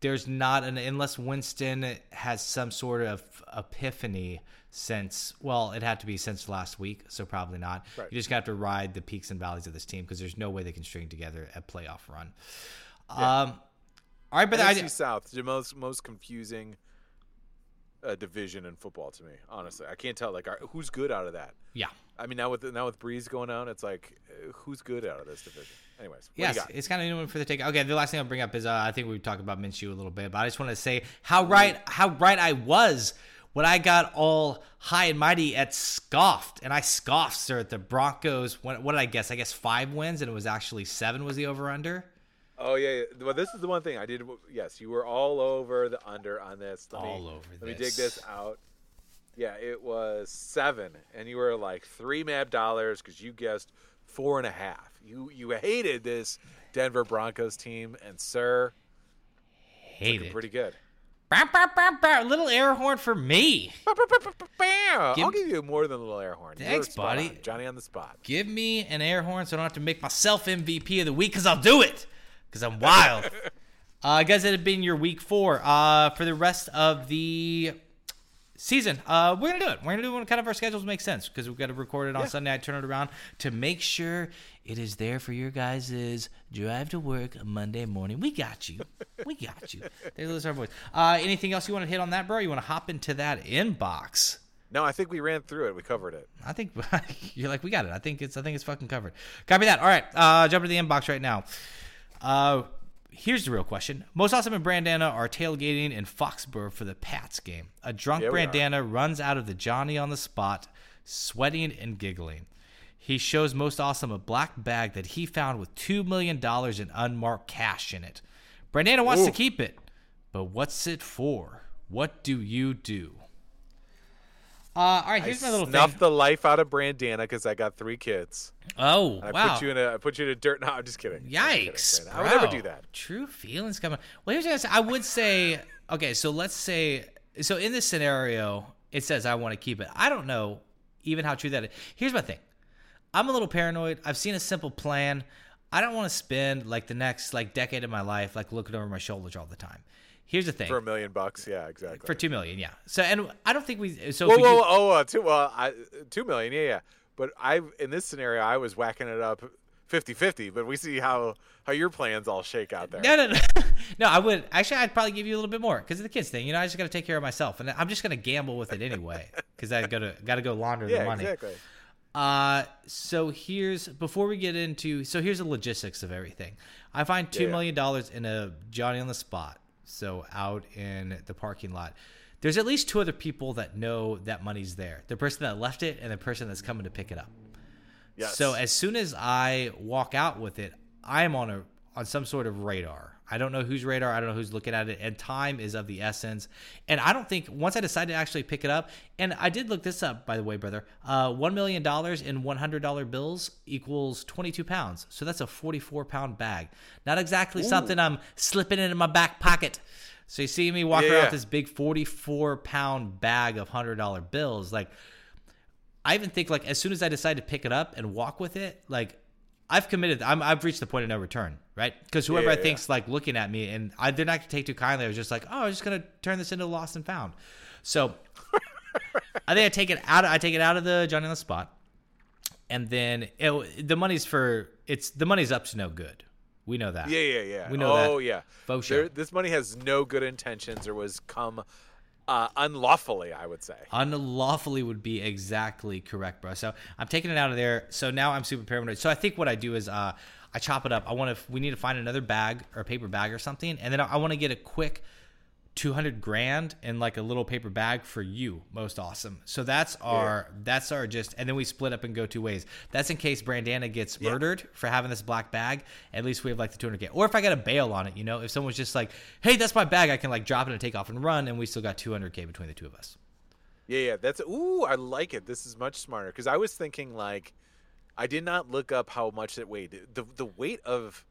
A: there's not an unless Winston has some sort of epiphany since well it had to be since last week so probably not
B: Right.
A: you just have to ride the peaks and valleys of this team because there's no way they can string together a playoff run um all right but I,
B: NFC South, the most most confusing uh, division in football to me. Honestly, I can't tell like who's good out of that.
A: yeah
B: I mean, now with now with Brees going on, it's like uh, who's good out of this division. Anyways, what
A: Yes,
B: you got?
A: it's kind of new one for the take. Okay, the last thing I'll bring up is uh, I think we talked about Minshew a little bit, but I just want to say how right how right I was when I got all high and mighty at scoffed, and I scoffed sir at the Broncos. What, what did I guess? I guess five wins, and it was actually seven was the over under.
B: Oh yeah, yeah. Well, this is the one thing I did. Yes, you were all over the under on this. Let me,
A: All over
B: Let me dig
A: this.
B: this out. Yeah, it was seven, and you were like three mad dollars because you guessed four and a half. You you hated this Denver Broncos team, and sir,
A: Hate
B: looking pretty good.
A: Bow, bow, bow. Little air horn for me.
B: I'll
A: Give-
B: give you more than a little air horn.
A: Thanks, buddy.
B: on. Johnny on the spot.
A: Give me an air horn so I don't have to make myself MVP of the week because I'll do it because I'm wild. <laughs> uh, guys, that have been your week four. Uh, for the rest of the season, uh, we're gonna do it. We're gonna do it when kind of our schedules make sense because we've got to record it on Sunday I turn it around to make sure it is there for your guys' drive to work Monday morning. We got you. We got you. There's our voice. Uh, anything else you want to hit on that, bro? You want to hop into that inbox?
B: No, I think we ran through it. We covered it.
A: I think <laughs> you're like, we got it. I think it's I think it's fucking covered. Copy that. All right, uh, jump into the inbox right now. Uh, here's the real question. Most Awesome and Brandana are tailgating in Foxborough for the Pats game. A drunk
B: Yeah.
A: Brandana runs out of the Johnny on the spot, sweating and giggling. He shows Most Awesome a black bag that he found with $2 million in unmarked cash in it. Brandana wants to keep it, but what's it for? What do you do? Uh, all right, here's my little
B: Snuff
A: thing.
B: the life out of Brandana because I got three kids.
A: oh,
B: I
A: wow.
B: put you in a I put you in a dirt. <laughs> No, I'm just kidding. I'm just kidding,
A: Yikes!
B: I would never do that.
A: True feelings coming. Well, here's what I would say. Okay, so let's say. So in this scenario, it says I want to keep it. I don't know even how true that is. Here's my thing. I'm a little paranoid. I've seen a simple plan. I don't want to spend like the next like decade of my life like looking over my shoulders all the time. Here's the thing.
B: For a million bucks, yeah, exactly.
A: For two million, yeah. So and I don't think we. So
B: whoa,
A: we
B: whoa,
A: do-
B: oh, uh, two, well, I, two million, yeah, yeah. But I, in this scenario, I was whacking it up 50-50, But we see how how your plans all shake out there.
A: No, no, no. <laughs> no, I would actually. I'd probably give you a little bit more because of the kids thing. You know, I just got to take care of myself, and I'm just gonna gamble with it anyway because I gotta gotta go launder the
B: yeah,
A: money.
B: exactly.
A: Uh, so here's before we get into so here's the logistics of everything. I find two
B: Yeah, yeah.
A: million dollars in a Johnny on the spot, so out in the parking lot. There's at least two other people that know that money's there: the person that left it and the person that's coming to pick it up.
B: Yes.
A: So as soon as I walk out with it, I am on a on some sort of radar. I don't know whose radar. I don't know who's looking at it, and time is of the essence. And I don't think once I decide to actually pick it up, and I did look this up by the way, brother. Uh, One million dollars in one hundred dollar bills equals twenty two pounds. So that's a forty four pound bag. Not exactly something I'm slipping into my back pocket. So you see me walking
B: Yeah,
A: around
B: yeah.
A: with this big forty four pound bag of hundred dollar bills, like. I even think like as soon as I decide to pick it up and walk with it, like I've committed. I'm, I've reached the point of no return, right? Because whoever
B: Yeah,
A: I
B: yeah,
A: think's like looking at me, and I, they're not going to take too kindly. I was just like, oh, I'm just going to turn this into lost and found. So I think I take it out. I take it out of the Johnny on the spot, and then it, the money's for it's the money's up to no good. We know that.
B: Yeah, yeah, yeah.
A: We know that.
B: oh, yeah.
A: Faux
B: There-
A: show.
B: this money has no good intentions or was come uh, unlawfully, I would say.
A: unlawfully would be exactly correct, bro. So I'm taking it out of there. So now I'm super paranoid. So I think what I do is uh, I chop it up. I want to. We need to find another bag or paper bag or something, and then I, I want to get a quick. 200 grand in like a little paper bag for you most awesome. So that's our that's our just and then we split up and go two ways. That's in case brandana gets murdered for having this black bag. At least we have like the 200k or if i got a bail on it you know if someone's just like hey that's my bag i can like drop it and take off and run and we still got 200k between the two of us.
B: Yeah, yeah. That's ooh, I like it. This is much smarter. Because I was thinking like, I did not look up how much it weighed. The the weight of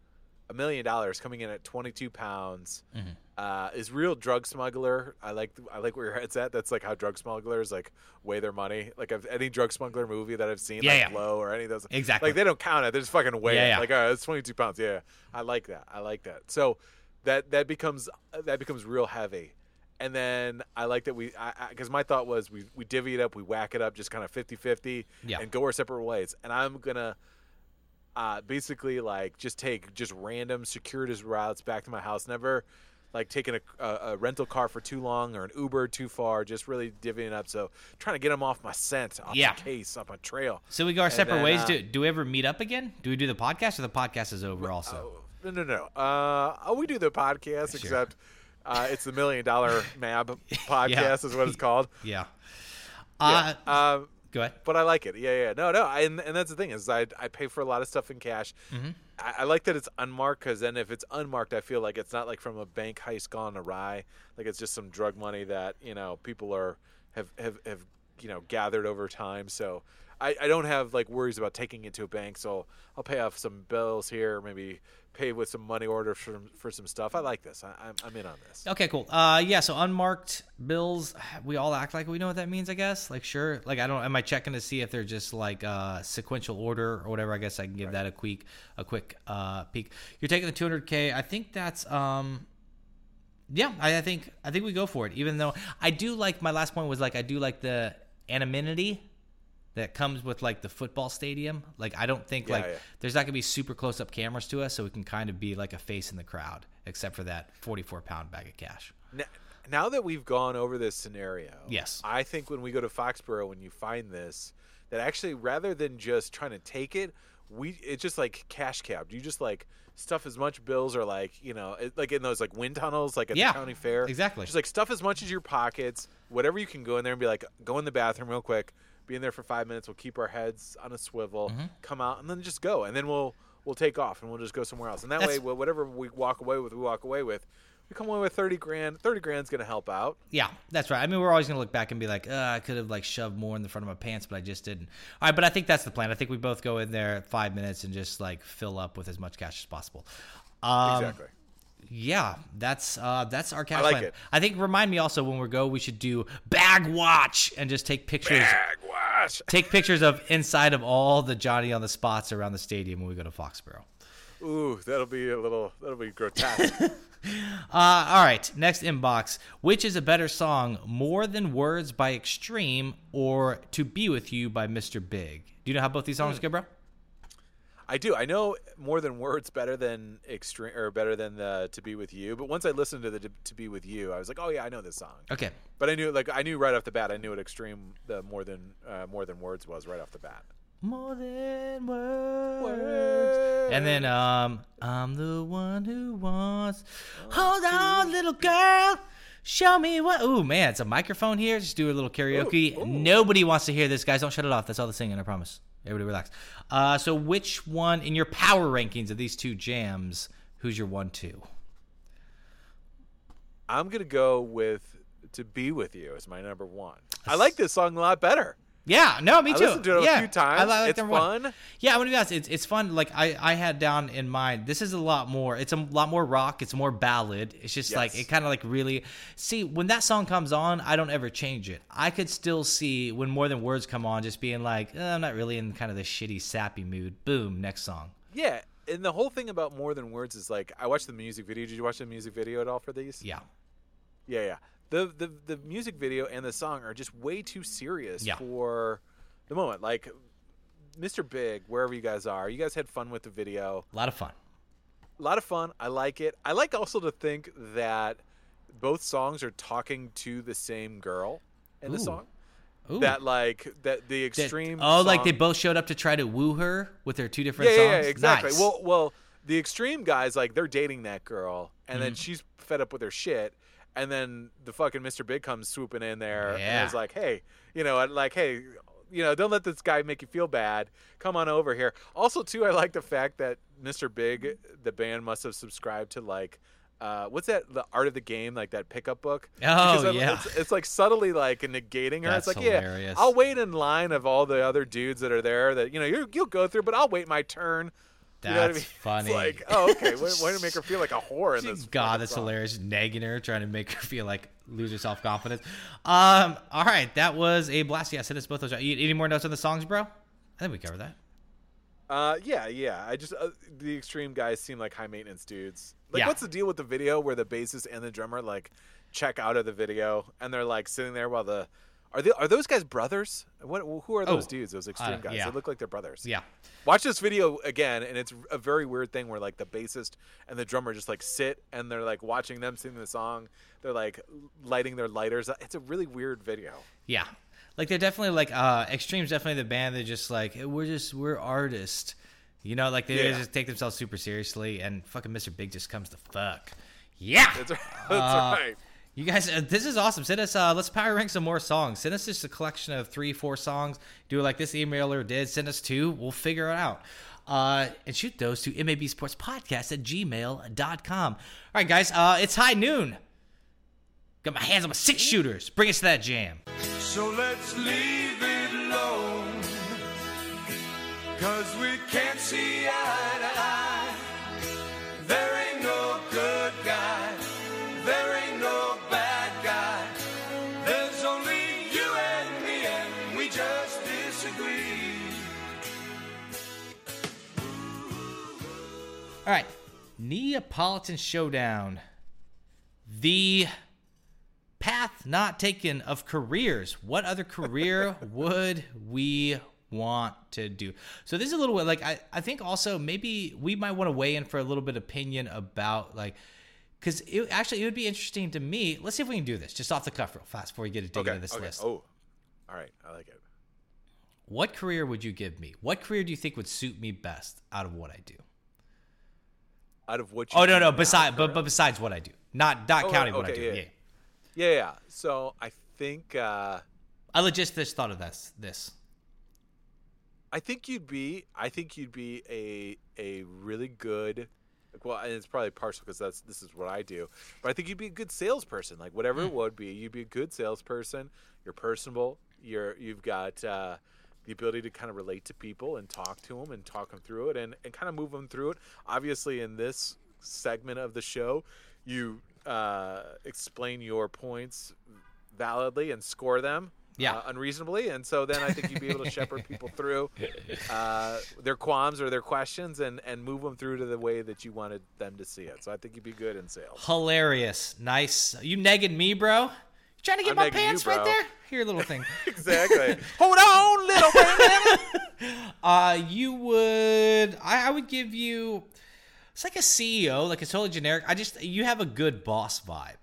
B: a million dollars coming in at 22 pounds
A: Mm-hmm.
B: uh, is real drug smuggler. I like I like where your head's at. That's like how drug smugglers like weigh their money. Like I've, any drug smuggler movie that I've seen,
A: Yeah,
B: like
A: yeah.
B: Blow or any of those,
A: Exactly.
B: Like they don't count it. They just fucking weigh
A: Yeah,
B: it. Like all right, it's 22 pounds. Yeah, I like that. I like that. So that that becomes that becomes real heavy. And then I like that we, I because my thought was we, we divvy it up, we whack it up, just kind of 50 50
A: Yeah.
B: and go our separate ways. And I'm going to uh, basically like just take just random circuitous routes back to my house. Never like taking a, a, a rental car for too long or an Uber too far, just really divvying up. So trying to get them off my scent, off
A: Yeah.
B: my case, off my trail.
A: So we go our
B: And
A: separate
B: then,
A: ways.
B: uh,
A: do, do we ever meet up again? Do we do the podcast or the podcast is over also?
B: No, no, no. Uh, we do the podcast, except uh, it's the Million Dollar Mab <laughs> podcast, is what it's called.
A: Yeah.
B: Yeah.
A: Uh,
B: um,
A: go ahead.
B: but I like it. Yeah, yeah. No, no. I, and, and that's the thing is I I pay for a lot of stuff in cash.
A: Mm-hmm.
B: I, I like that it's unmarked because then if it's unmarked, I feel like it's not like from a bank heist gone awry. Like it's just some drug money that you know people are have have, have you know gathered over time. So I, I don't have like worries about taking it to a bank. So I'll pay off some bills here, maybe pay with some money order for for some stuff. I like this. I, I'm I'm in on this.
A: Okay, cool. Uh, yeah. So unmarked bills, we all act like we know what that means. I guess. Like, sure. Like, I don't. Am I checking to see if they're just like uh, sequential order or whatever? I guess I can give that a quick, a quick uh, peek. You're taking the 200k. I think that's um. Yeah, I, I think I think we go for it. Even though I do like my last point was like I do like the anonymity that comes with like the football stadium. Like I don't think
B: Yeah,
A: like
B: yeah.
A: there's not gonna be super close up cameras to us, so we can kind of be like a face in the crowd, except for that 44 pound bag of cash.
B: N- Now that we've gone over this scenario,
A: Yes.
B: I think when we go to Foxborough, when you find this, that actually rather than just trying to take it, we it's just like cash cabbed. You just like stuff as much bills or like you know like in those like wind tunnels like at
A: Yeah,
B: the county fair.
A: exactly.
B: Just like stuff as much as your pockets, whatever you can go in there and be like, go in the bathroom real quick, be in there for five minutes. We'll keep our heads on a swivel,
A: Mm-hmm.
B: come out, and then just go, and then we'll we'll take off and we'll just go somewhere else. And that
A: That's-
B: way, wh- whatever we walk away with, we walk away with. We come away with thirty grand. Thirty grand's gonna help out.
A: Yeah, that's right. I mean, we're always gonna look back and be like, uh, I could have like shoved more in the front of my pants, but I just didn't. All right, but I think that's the plan. I think we both go in there five minutes and just like fill up with as much cash as possible. Um,
B: exactly.
A: Yeah, that's uh, that's our cash
B: like
A: plan.
B: it.
A: I think remind me also when we go, we should do bag watch and just take pictures.
B: Bag wash.
A: Take pictures of inside of all the Johnny on the spots around the stadium when we go to Foxborough.
B: Ooh, that'll be a little. That'll be grotesque. <laughs>
A: Uh, all right, next inbox. Which is a better song, More Than Words by Extreme or To Be With You by Mr. Big? Do you know how both these songs go, bro?
B: I do. I know more than words better than extreme or better than the to be with you. But once I listened to the to, to be with you, I was like, oh yeah, I know this song.
A: Okay.
B: But I knew like I knew right off the bat. I knew what extreme the more than uh, more than words was right off the bat.
A: More than words. And then um I'm the one who wants Hold on, little girl. Show me what Ooh man, it's a microphone here. Just do a little karaoke.
B: Ooh, ooh.
A: Nobody wants to hear this, guys. Don't shut it off. That's all the singing, I promise. Everybody relax. Uh so which one in your power rankings of these two jams, who's your one two?
B: I'm gonna go with to be with you as my number one. I like this song a lot better.
A: Yeah, no, me
B: I
A: too.
B: listened to it a
A: yeah,
B: few times.
A: I, li- like
B: It's
A: number one.
B: fun.
A: Yeah, I'm gonna be honest. It's it's fun. Like I I had down in mind. This is a lot more. It's a lot more rock. It's more ballad. It's just like it kind of like really. See, when that song comes on, I don't ever change it. I could still see when more than words come on, just being like, eh, I'm not really in kind of the shitty sappy mood. Boom, next song.
B: Yeah, and the whole thing about more than words is like I watched the music video. Did you watch the music video at all for these?
A: Yeah,
B: Yeah, yeah. The the the music video and the song are just way too serious
A: Yeah.
B: for the moment. Like Mr. Big, wherever you guys are, you guys had fun with the video.
A: a lot of fun.
B: A lot of fun. I like it. I like also to think that both songs are talking to the same girl in the song.
A: Ooh.
B: That like that the
A: That-
B: extreme.
A: oh, like they both showed up to try to woo her with their two different
B: yeah, yeah,
A: songs.
B: yeah, exactly.
A: Nice.
B: Well, well, the extreme guys like they're dating that girl, and
A: Mm-hmm.
B: then she's fed up with her shit, and then the fucking Mr. Big comes swooping in there
A: Yeah.
B: and is like, "Hey, you know, like, hey, you know, don't let this guy make you feel bad. Come on over here." Also, too, I like the fact that Mr. Big, the band, must have subscribed to like. Uh, what's that? The art of the game, like that pickup book.
A: Oh,
B: Because
A: yeah.
B: it's, it's like subtly like negating her.
A: That's
B: it's like,
A: hilarious.
B: yeah, I'll wait in line of all the other dudes that are there. That you know, you you'll go through, but I'll wait my turn. You know I
A: That's
B: mean? <laughs>
A: funny.
B: It's like, oh, okay. Way, way to <laughs> make her feel like a whore in this.
A: God, that's hilarious. Nagging her, trying to make her feel like lose her self confidence. Um, all right, that was a blast. Yeah, send us both those. Any more notes on the songs, bro? I think we covered that.
B: Uh, yeah, yeah. I just uh, the extreme guys seem like high maintenance dudes. Like,
A: Yeah.
B: what's the deal with the video where the bassist and the drummer like check out of the video and they're like sitting there while the are they are those guys brothers? What who are those
A: Oh,
B: dudes? Those extreme
A: uh,
B: guys?
A: yeah.
B: They look like they're brothers.
A: Yeah,
B: Watch this video again, and it's a very weird thing where like the bassist and the drummer just like sit and they're like watching them sing the song. They're like lighting their lighters. It's a really weird video.
A: yeah. Like they're definitely like uh Extreme's definitely the band. They're just like we're just we're artists. You know, like they
B: Yeah.
A: just take themselves super seriously, and fucking Mr. Big just comes to fuck. Yeah,
B: That's, right. <laughs> that's
A: Uh,
B: right.
A: You guys, uh, this is awesome. Send us, uh, let's power rank some more songs. Send us just a collection of three, four songs. Do it like this emailer did. Send us two. We'll figure it out. Uh, and shoot those to mabsportspodcast at gmail.com. All right, guys, uh, it's high noon. Got my hands on my six shooters. Bring us to that jam.
D: So let's leave it alone. Cause we can't see eye
A: All right, Neapolitan Showdown. The path not taken of careers. What other career <laughs> would we want to do? So this is a little bit like I, I think also maybe we might want to weigh in for a little bit of opinion about like because it actually it would be interesting to me. Let's see if we can do this just off the cuff real fast before we get to dig
B: Okay.
A: into this
B: okay.
A: list.
B: Oh, all right. I like it.
A: what career would you give me? What career do you think would suit me best out of what I do?
B: Out of what? You
A: Oh no no
B: now,
A: beside but but besides what I do, not not
B: Oh,
A: counting what I do.
B: yeah.
A: Yeah.
B: yeah, yeah. So I think uh,
A: I legit just thought of this. This.
B: I think you'd be. I think you'd be a a really good. Well, and it's probably partial because that's this is what I do. But I think you'd be a good salesperson. Like whatever
A: Hmm.
B: it would be, you'd be a good salesperson. You're personable. You're you've got uh, the ability to kind of relate to people and talk to them and talk them through it and and kind of move them through it. Obviously, in this segment of the show, you uh, explain your points validly and score them
A: Yeah.
B: uh, unreasonably, and so then I think you'd be able to shepherd people through <laughs> uh, their qualms or their questions and and move them through to the way that you wanted them to see it. So I think you'd be good in sales.
A: Hilarious. Nice. You negging me, bro? You trying to get
B: I'm
A: my
B: negging you,
A: pants right there? Here, little thing. <laughs>
B: exactly. <laughs> Hold on, little man.
A: Uh, you would. I, I would give you. It's like a CEO, like it's totally generic. I just you have a good boss vibe.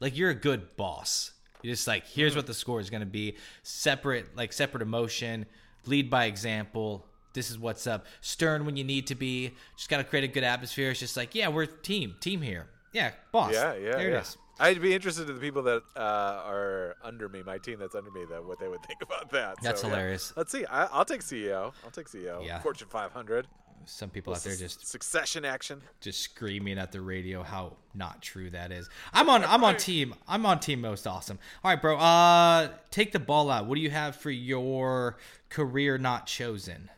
A: Like you're a good boss. You're just like here's what the score is going to be. Separate, like separate emotion. Lead by example. This is what's up. Stern when you need to be. Just got to create a good atmosphere. It's just like yeah, we're team, team here. Yeah, boss.
B: Yeah, yeah,
A: There
B: yeah.
A: it is.
B: I'd be interested in the people that uh, are under me, my team that's under me, that what they would think about that.
A: That's
B: So, yeah.
A: hilarious.
B: Let's see. I, I'll take CEO. I'll take CEO.
A: Yeah.
B: Fortune 500.
A: Some people out there just
B: succession action.
A: just screaming at the radio how not true that is. I'm on I'm on team I'm on team most awesome. All right, bro. Uh take the ball out. What do you have for your career not chosen?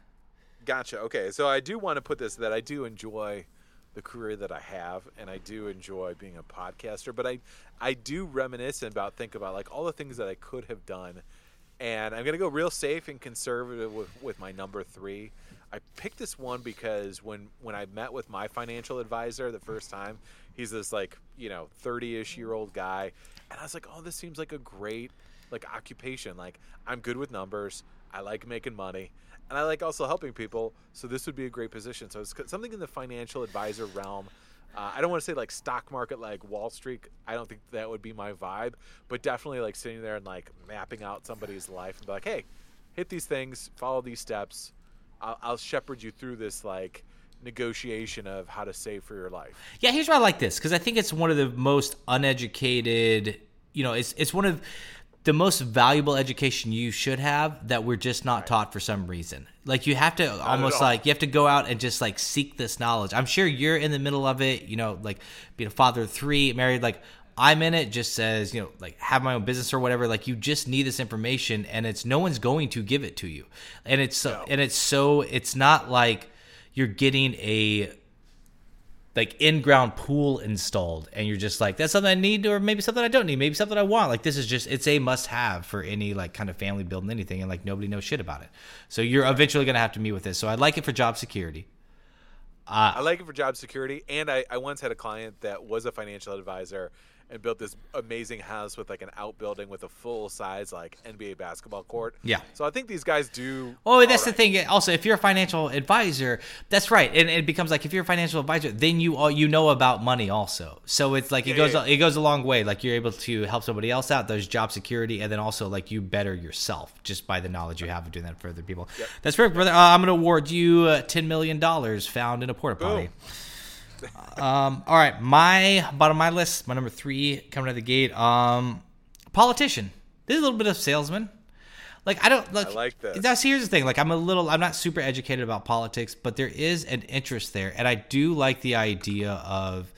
B: Gotcha. Okay, so I do want to put this that I do enjoy the career that I have, and I do enjoy being a podcaster. But I, I do reminisce about think about like all the things that I could have done, and I'm gonna go real safe and conservative with, with my number three. I picked this one because when when I met with my financial advisor the first time, he's this like you know 30ish year old guy, and I was like, oh, this seems like a great like occupation. Like I'm good with numbers. I like making money, and I like also helping people. So this would be a great position. So it's something in the financial advisor realm. Uh, I don't want to say like stock market, like Wall Street. I don't think that would be my vibe, but definitely like sitting there and like mapping out somebody's life and be like, hey, hit these things, follow these steps. I'll, I'll shepherd you through this like negotiation of how to save for your life.
A: Yeah, here's why I like this because I think it's one of the most uneducated. You know, it's it's one of the most valuable education you should have that we're just not taught for some reason. Like you have to almost like you have to go out and just like seek this knowledge. I'm sure you're in the middle of it. You know, like being a father of three, married. Like I'm in it. Just says you know, like have my own business or whatever. Like you just need this information, and it's no one's going to give it to you. And it's so,
B: No.
A: and it's so it's not like you're getting a like in-ground pool installed and you're just like that's something i need or maybe something i don't need maybe something i want. Like this is just it's a must-have for any like kind of family building anything and like nobody knows shit about it. So you're eventually going to have to meet with this. So i like it for job security.
B: Uh, I like it for job security. And I, I once had a client that was a financial advisor and built this amazing house with like an outbuilding with a full size like NBA basketball court.
A: Yeah.
B: So I think these guys do.
A: Oh, that's the thing. Also, if you're a financial advisor, that's right, and it becomes like if you're a financial advisor, then you all you know about money also. So it's like it
B: Yeah,
A: goes
B: yeah, yeah.
A: it goes a long way. Like you're able to help somebody else out. There's job security, and then also like you better yourself just by the knowledge you have of doing that for other people. That's perfect, brother. Uh, I'm gonna award you uh, ten million dollars found in a porta potty.
B: Boom. <laughs>
A: Um, all right, my bottom of my list, my number three coming out of the gate. Um, politician. This is a little bit of salesman. Like I don't like.
B: like this.
A: That's here's the thing. Like I'm a little. I'm not super educated about politics, but there is an interest there, and I do like the idea of.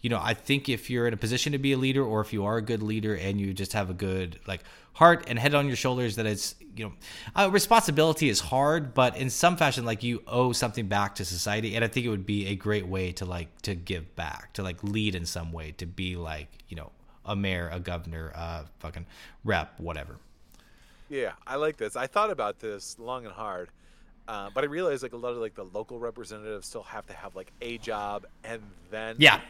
A: You know, I think if you're in a position to be a leader, or if you are a good leader and you just have a good like heart and head on your shoulders, that it's you know, uh, responsibility is hard, but in some fashion, like you owe something back to society, and I think it would be a great way to like to give back, to like lead in some way, to be like you know a mayor, a governor, uh, fucking rep, whatever.
B: Yeah, I like this. I thought about this long and hard, uh, but I realized like a lot of like the local representatives still have to have like a job and then
A: Yeah.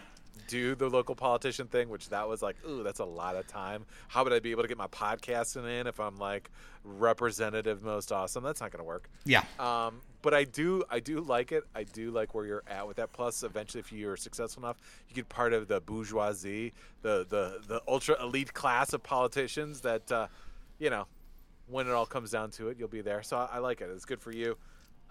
B: Do the local politician thing, which that was like, ooh, that's a lot of time. How would I be able to get my podcasting in if I'm like representative most awesome? That's not going to work.
A: Yeah.
B: Um, but I do, I do like it. I do like where you're at with that. Plus, eventually, if you're successful enough, you get part of the bourgeoisie, the the the ultra elite class of politicians that, uh, you know, when it all comes down to it, you'll be there. So I, I like it. It's good for you.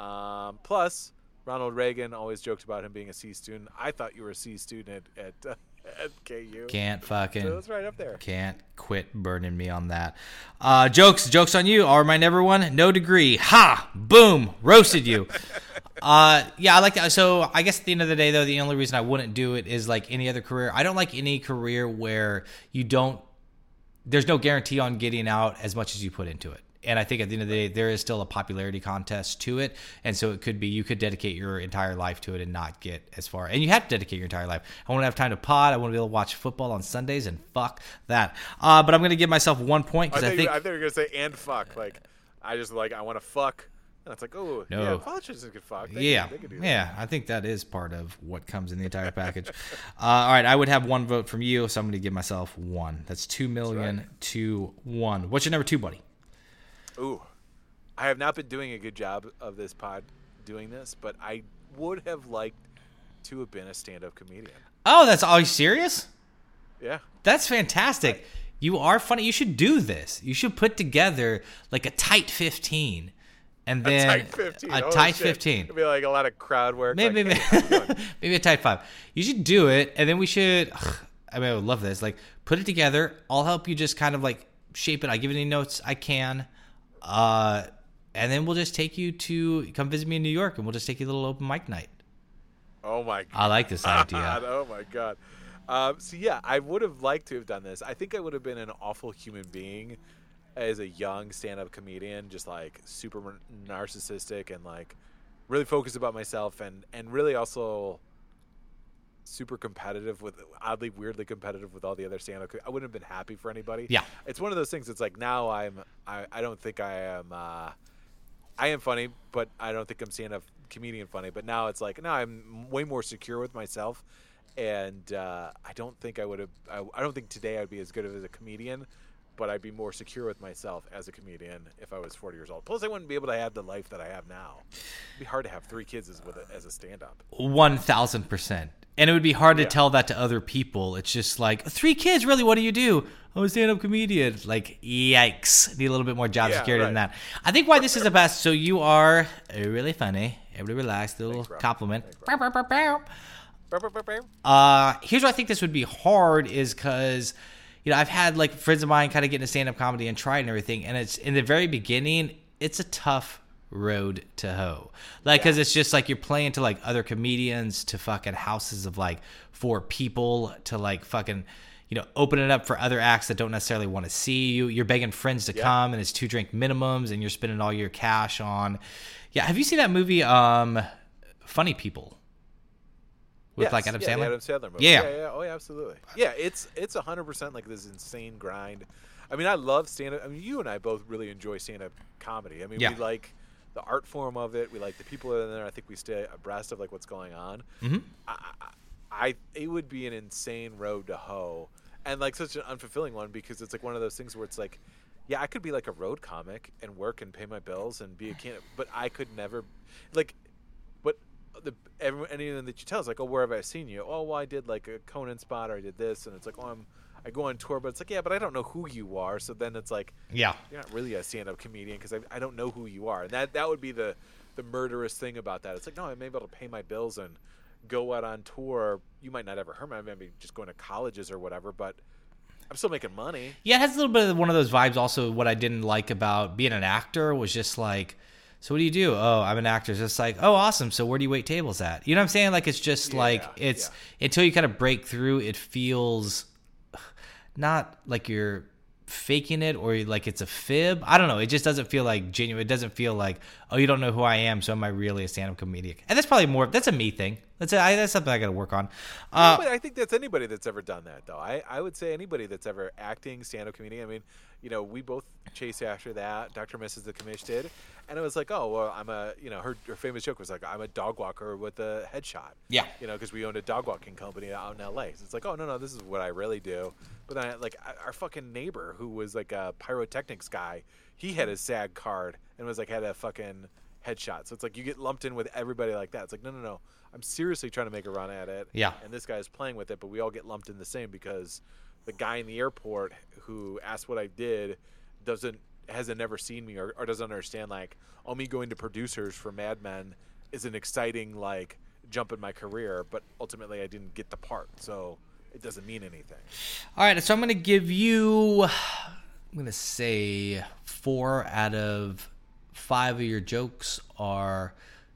B: Um, plus, Ronald Reagan always joked about him being a C student. I thought you were a C student at <laughs> at, uh, at KU.
A: Can't fucking.
B: So it's right up there.
A: Can't quit burning me on that. Uh, jokes, jokes on you. I'll remind everyone, no degree. Ha! Boom! Roasted you. <laughs> uh, yeah, I like that. So I guess at the end of the day, though, the only reason I wouldn't do it is like any other career. I don't like any career where you don't. There's no guarantee on getting out as much as you put into it. And I think at the end of the day, there is still a popularity contest to it, and so it could be you could dedicate your entire life to it and not get as far. And you have to dedicate your entire life. I want to have time to pod. I want to be able to watch football on Sundays, and fuck that. Uh, but I'm going to give myself one point because I,
B: thought,
A: think
B: I thought you were gonna say and fuck. Like I just like I want to fuck. And it's like oh
A: No.
B: yeah, politicians can fuck. They
A: yeah,
B: can, they can do that.
A: yeah. I think that is part of what comes in the entire package. <laughs> uh, all right, I would have one vote from you, so I'm going to give myself one. That's two million to one. What's your number two, buddy?
B: Ooh, I have not been doing a good job of this pod doing this, but I would have liked to have been a stand-up comedian.
A: Oh, that's all. you serious?
B: Yeah.
A: That's fantastic. You are funny. You should do this. You should put together like a tight 15 and
B: A
A: then
B: tight 15.
A: a
B: Holy
A: tight 15.
B: It'd be like a lot of crowd work.
A: Maybe
B: like,
A: maybe,
B: hey, how's it going? <laughs>
A: maybe a tight 5. You should do it and then we should I mean I would love this. Like put it together. I'll help you just kind of like shape it. I give you any notes I can. Uh and then we'll just take you to come visit me in New York and we'll just take you a little open mic night.
B: oh my god.
A: I like this idea. <laughs>
B: Oh my god. Um, so yeah, I would have liked to have done this. I think I would have been an awful human being as a young stand-up comedian, just like super narcissistic and like really focused about myself and and really also super competitive with oddly weirdly competitive with all the other stand-up i wouldn't have been happy for anybody
A: Yeah.
B: it's one of those things it's like now i'm i, I don't think i am uh I am funny, but I don't think I'm stand-up comedian funny. But now it's like now I'm way more secure with myself, and uh, I don't think I would have. I, I don't think today I'd be as good as a comedian, but I'd be more secure with myself as a comedian if I was 40 years old. Plus, I wouldn't be able to have the life that I have now. It'd be hard to have three kids as with a, as a stand-up.
A: One thousand percent. And it would be hard to tell that to other people. It's just like three kids. Really, what do you do? I'm a stand-up comedian. Like, yikes! Need a little bit more job
B: Yeah,
A: security than that. I think why this is the best. So you are uh, really funny. Everybody relax. A little
B: Thanks,
A: compliment.
B: Thanks.
A: Uh, here's why I think this would be hard is because, you know, I've had like friends of mine kind of get into stand up comedy and try it and everything. And it's in the very beginning, it's a tough road to hoe. Like, cause it's just like you're playing to like other comedians, to fucking houses of like four people, to like fucking, you know, open it up for other acts that don't necessarily want to see you. You're begging friends to
B: Yeah.
A: come and it's two drink minimums and you're spending all your cash on. Yeah. Have you seen that movie, um, Funny People? With
B: Yes,
A: like Adam
B: yeah,
A: Sandler?
B: Adam Sandler movie.
A: Yeah.
B: yeah, yeah. Oh, yeah, absolutely. Yeah, it's it's hundred percent like this insane grind. I mean, I love stand up. I mean, you and I both really enjoy stand up comedy. I mean,
A: Yeah.
B: we like the art form of it. We like the people in there. I think we stay abreast of like what's going on.
A: Mhm.
B: I, I, I it would be an insane road to hoe, and like such an unfulfilling one because it's like one of those things where it's like, yeah, I could be like a road comic and work and pay my bills and be a can, but I could never, like, but the everyone anyone that you tell is like, oh, where have I seen you? Oh, well, I did like a Conan spot or I did this, and it's like, oh, I'm I go on tour, but it's like, yeah, but I don't know who you are. So then it's like,
A: Yeah.
B: you're not really a stand-up comedian because I, I don't know who you are, and that that would be the the murderous thing about that. It's like, no, I may be able to pay my bills and go out on tour. You might not ever hear me. I may be just going to colleges or whatever, but I'm still making money.
A: Yeah, it has a little bit of one of those vibes. Also, what I didn't like about being an actor was just like, so what do you do? Oh, I'm an actor. It's just like, oh, awesome. So where do you wait tables at? You know what I'm saying? Like it's just like
B: Yeah,
A: it's until you kind of break through, it feels not like you're faking it or like it's a fib. I don't know. It just doesn't feel like genuine. It doesn't feel like, oh, you don't know who I am, so am I really a stand-up comedian? And that's probably more. That's a me thing. That's I, that's something I got to work on. Uh,
B: but I think that's anybody that's ever done that, though. I, I would say anybody that's ever acting, stand-up comedian. I mean, you know, we both chase after that. Dr. Mrs. The Commish did, and it was like, oh, well, I'm a, you know, her, her famous joke was like, I'm a dog walker with a headshot.
A: Yeah.
B: You know, because we owned a dog walking company out in L.A. So it's like, oh no, no, this is what I really do. But then, I, like, our fucking neighbor who was like a pyrotechnics guy, he had a SAG card and was like had a fucking headshot. So it's like you get lumped in with everybody like that. It's like, no, no, no. I'm seriously trying to make a run at it.
A: Yeah.
B: And this guy's playing with it, but we all get lumped in the same because the guy in the airport who asked what I did doesn't hasn't never seen me or, or doesn't understand like oh me going to producers for Mad Men is an exciting like jump in my career, but ultimately I didn't get the part, so it doesn't mean anything.
A: All right, so I'm going to give you, I'm going to say four out of five of your jokes are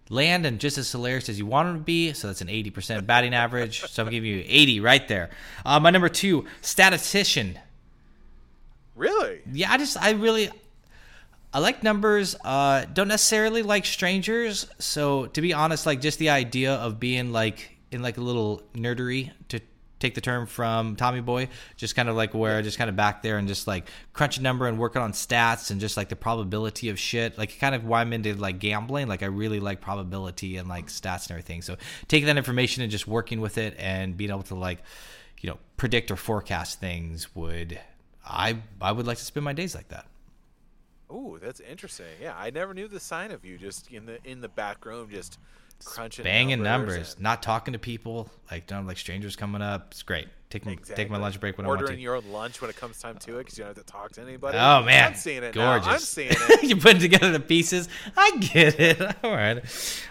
A: land and just as hilarious as you want them to be. So that's an 80% batting average. So I'm giving you 80 right there. Uh, my number two, statistician.
B: Really?
A: Yeah, I just, I really, I like numbers. Uh, don't necessarily like strangers. So to be honest, like just the idea of being like in like a little nerdery to take the term from Tommy Boy, just kind of like where just kind of back there and just like crunch a number and working on stats and just like the probability of shit. Like kind of why I'm into like gambling. Like I really like probability and like stats and everything. So taking that information and just working with it and being able to like, you know, predict or forecast things would I I would like to spend my days like that.
B: Ooh, that's interesting. Yeah, I never knew the sign of you just in the in the back room, just crunching
A: banging numbers,
B: numbers,
A: not talking to people, like don't have like strangers coming up. It's great. Take my take my lunch break when I want
B: Ordering
A: to.
B: your own lunch when it comes time to it, because you don't have to talk to anybody.
A: Oh man,
B: I'm seeing it. now.
A: Gorgeous.
B: I'm seeing <laughs> it.
A: You're putting together the pieces. I get it. <laughs> All right.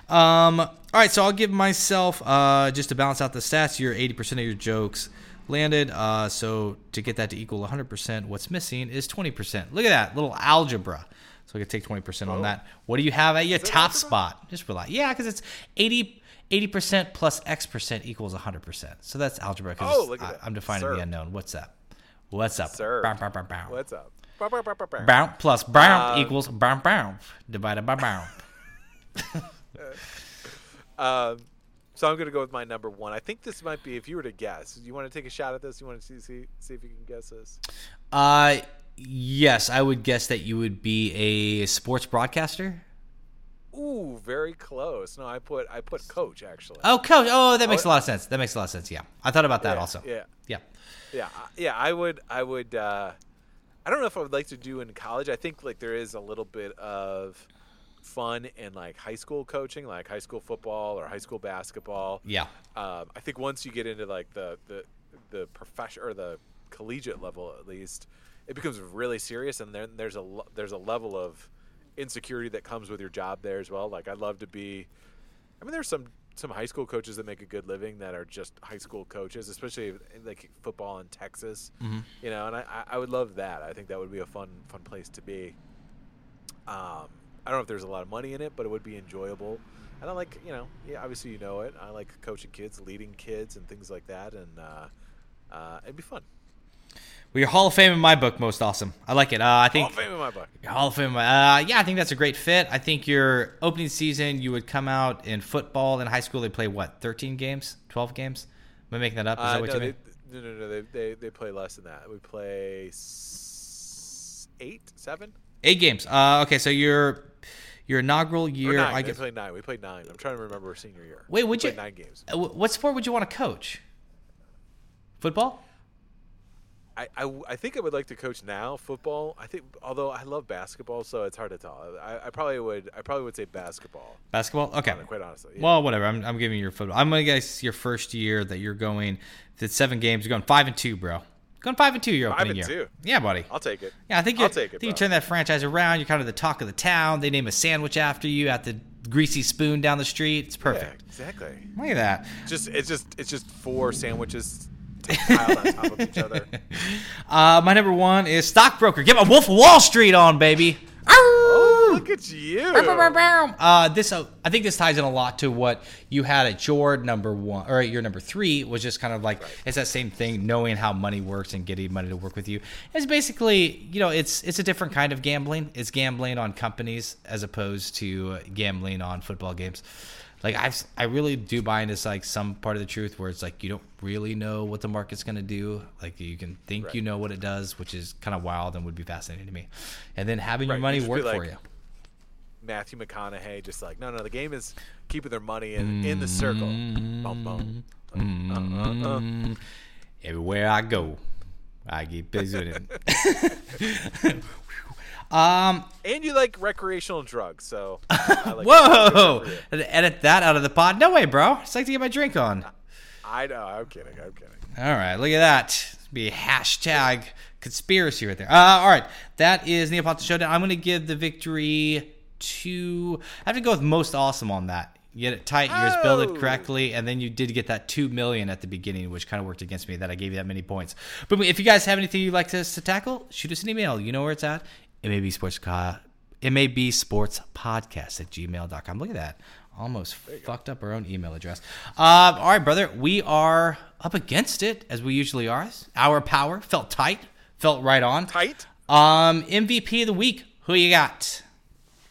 A: Um. All right. So I'll give myself uh just to balance out the stats. Your eighty percent of your jokes landed. Uh. So to get that to equal one hundred percent, what's missing is twenty percent. Look at that little algebra. So I could take twenty percent on
B: Oh.
A: that. What do you have at your top spot? Just relax. Yeah, because it's 80 percent plus X percent equals hundred percent. So that's algebra. 'cause
B: Oh, look at
A: I-. I'm defining
B: Sir.
A: the unknown. What's up? What's up?
B: Sir.
A: Bow, bow, bow.
B: What's up? Bow,
A: plus bow
B: Um,
A: equals bow bow divided by bow. <laughs> <laughs>
B: Um, so I'm gonna go with my number one. I think this might be. If you were to guess, you want to take a shot at this? You want to see see see if you can guess this?
A: Uh, yes, I would guess that you would be a sports broadcaster.
B: Ooh, very close. No, I put I put coach actually.
A: Oh, coach. Oh, that makes
B: Oh,
A: a lot of sense. That makes a lot of sense. Yeah, I thought about that
B: Yeah,
A: also.
B: Yeah,
A: Yeah.
B: yeah, yeah. I would I would. Uh, I don't know if I would like to do in college. I think like there is a little bit of fun in like high school coaching, like high school football or high school basketball.
A: Yeah.
B: um, I think once you get into like the the the profession or the collegiate level at least, it becomes really serious, and then there's a there's a level of insecurity that comes with your job there as well. Like I'd love to be. I mean, there's some some high school coaches that make a good living that are just high school coaches, especially like football in Texas. You know, and I, I I would love that. I think that would be a fun fun place to be. Um, I don't know if there's a lot of money in it, but it would be enjoyable. And I like, you know, yeah, obviously you know it. I like coaching kids, leading kids, and things like that, and uh, uh, it'd be fun.
A: Well, you're Hall of Fame in my book, most awesome. I like it. Uh, I
B: Hall
A: think
B: of Fame in my book.
A: Hall of Fame. Uh, yeah, I think that's a great fit. I think your opening season, you would come out in football in high school. They play what, 13 games, 12 games? Am I making that up? Is
B: Uh,
A: that what
B: no,
A: you
B: they, no, no, no. They, they they play less than that. We play s- eight, seven.
A: Eight games. Uh, okay, so your your inaugural year.
B: nine.
A: I guess.
B: played nine. We played nine. I'm trying to remember our senior year.
A: Wait,
B: We
A: would you?
B: played nine games?
A: uh, What sport would you want to coach? Football.
B: I, I, I think I would like to coach now football. I think although I love basketball, so it's hard to tell. I, I probably would I probably would say basketball.
A: Basketball. Uh, okay.
B: Quite honestly. yeah.
A: Well, whatever. I'm, I'm giving you your football. I'm gonna guess your first year that you're going. The seven games. You're going five and two, bro. Going five and two. Your
B: Five
A: opening
B: and
A: year.
B: two.
A: Yeah, buddy.
B: I'll take it.
A: Yeah, I think you.
B: I'll take it,
A: I think you turn that franchise around. You're kind of the talk of the town. They name a sandwich after you at the Greasy Spoon down the street. It's
B: Yeah,
A: perfect.
B: exactly.
A: Look at that.
B: Just it's just it's just four sandwiches piled on top of each other. <laughs>
A: Uh, my number one is stockbroker. Get my Wolf of Wall Street on, baby.
B: Oh, look at you.
A: Uh, this uh, I think this ties in a lot to what you had at your number one or at your number three was just kind of like it's that same thing, knowing how money works and getting money to work with you. It's basically you know it's it's a different kind of gambling. It's gambling on companies as opposed to gambling on football games. Like I I really do buy into like some part of the truth where it's like you don't really know what the market's gonna do. Like you can think
B: Right.
A: you know what it does, which is kind of wild and would be fascinating to me. And then having your money
B: you just be
A: work for you.
B: Matthew McConaughey just like no no the game is keeping their money in in the circle. Bum, bum. Uh, uh, uh.
A: Everywhere I go, I get busy with it. <laughs> <laughs> um,
B: And you like recreational drugs, so <laughs> I like
A: whoa! Edit that out of the pod. No way, bro. It's like to get my drink on.
B: I know. I'm kidding. I'm kidding.
A: All right, look at that. Be hashtag conspiracy right there. Uh, all right, that is Neapolitan Showdown. I'm going to give the victory to. I have to go with most awesome on that. You get it tight, you just build
B: Oh.
A: it correctly, and then you did get that two million at the beginning, which kind of worked against me that I gave you that many points. But if you guys have anything you'd like us to tackle, shoot us an email. You know where it's at. It may be sports. It may be sports podcast at gmail.com. Look at that. Almost fucked up our own email address. Uh, all right, brother. We are up against it as we usually are. Our power felt tight, felt right on.
B: Tight.
A: Um, MVP of the week. Who you got?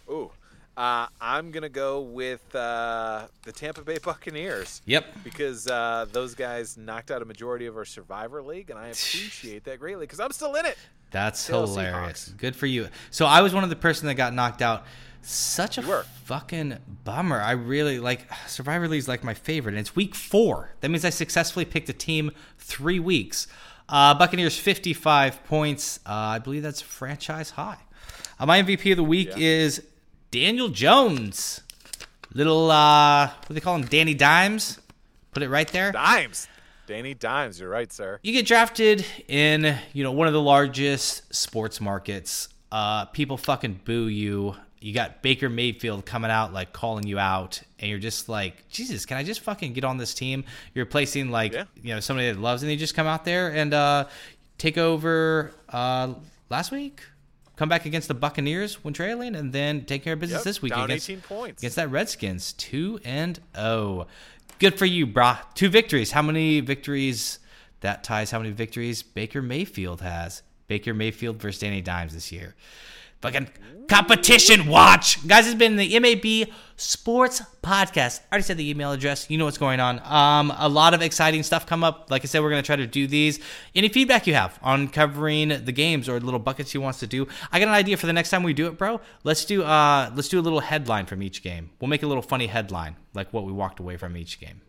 B: Ooh, uh, I'm gonna go with uh, the Tampa Bay Buccaneers.
A: Yep.
B: Because uh, those guys knocked out a majority of our Survivor League, and I <laughs> appreciate that greatly because I'm still in it.
A: That's
B: Still
A: hilarious.
B: Seahawks.
A: Good for you. So I was one of the person that got knocked out. Such a fucking bummer. I really like Survivor League is like my favorite, and it's week four. That means I successfully picked a team three weeks. Uh, Buccaneers fifty five points. Uh, I believe that's franchise high. Uh, my MVP of the week
B: Yeah.
A: is Daniel Jones. Little uh, what do they call him? Danny Dimes. Put it right there.
B: Dimes, Danny Dimes. You're right, sir.
A: you get drafted in you know one of the largest sports markets uh people fucking boo you you got baker mayfield coming out like calling you out and you're just like jesus can i just fucking get on this team you're replacing like
B: Yeah.
A: you know somebody that loves and you just come out there and uh take over uh last week come back against the buccaneers when trailing and then take care of business
B: Yep,
A: this week against
B: 18 points.
A: against that redskins 2 and 0 good for you brah two victories how many victories that ties how many victories Baker Mayfield has. Baker Mayfield versus Danny Dimes this year. Fucking competition watch. Guys, it's been the MAB Sports Podcast. I already said the email address. You know what's going on. Um, a lot of exciting stuff come up. Like I said, we're going to try to do these. Any feedback you have on covering the games or little buckets you wants to do, I got an idea for the next time we do it, bro. Let's do uh let's do a little headline from each game. We'll make a little funny headline, like what we walked away from each game.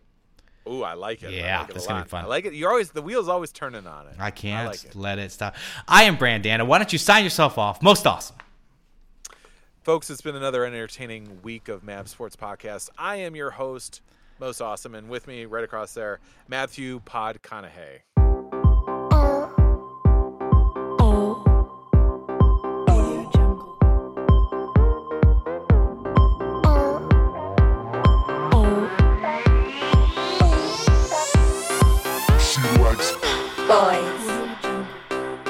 B: Ooh, I like it.
A: Yeah,
B: I like it
A: that's gonna be fun.
B: I like it. You're always the wheels always turning on it.
A: I can't
B: like it.
A: let it stop. I am Brandana. Why don't you sign yourself off? Most awesome.
B: Folks, it's been another entertaining week of Mab Sports Podcast. I am your host, most awesome, and with me right across there, Matthew Pod Conahay.
E: Boys,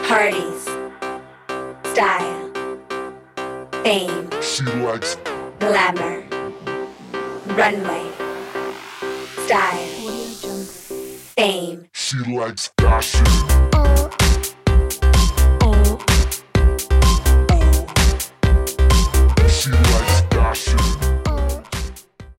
E: parties, style, fame,
F: she likes
E: glamour, runway, style, fame,
F: she likes fashion. Oh.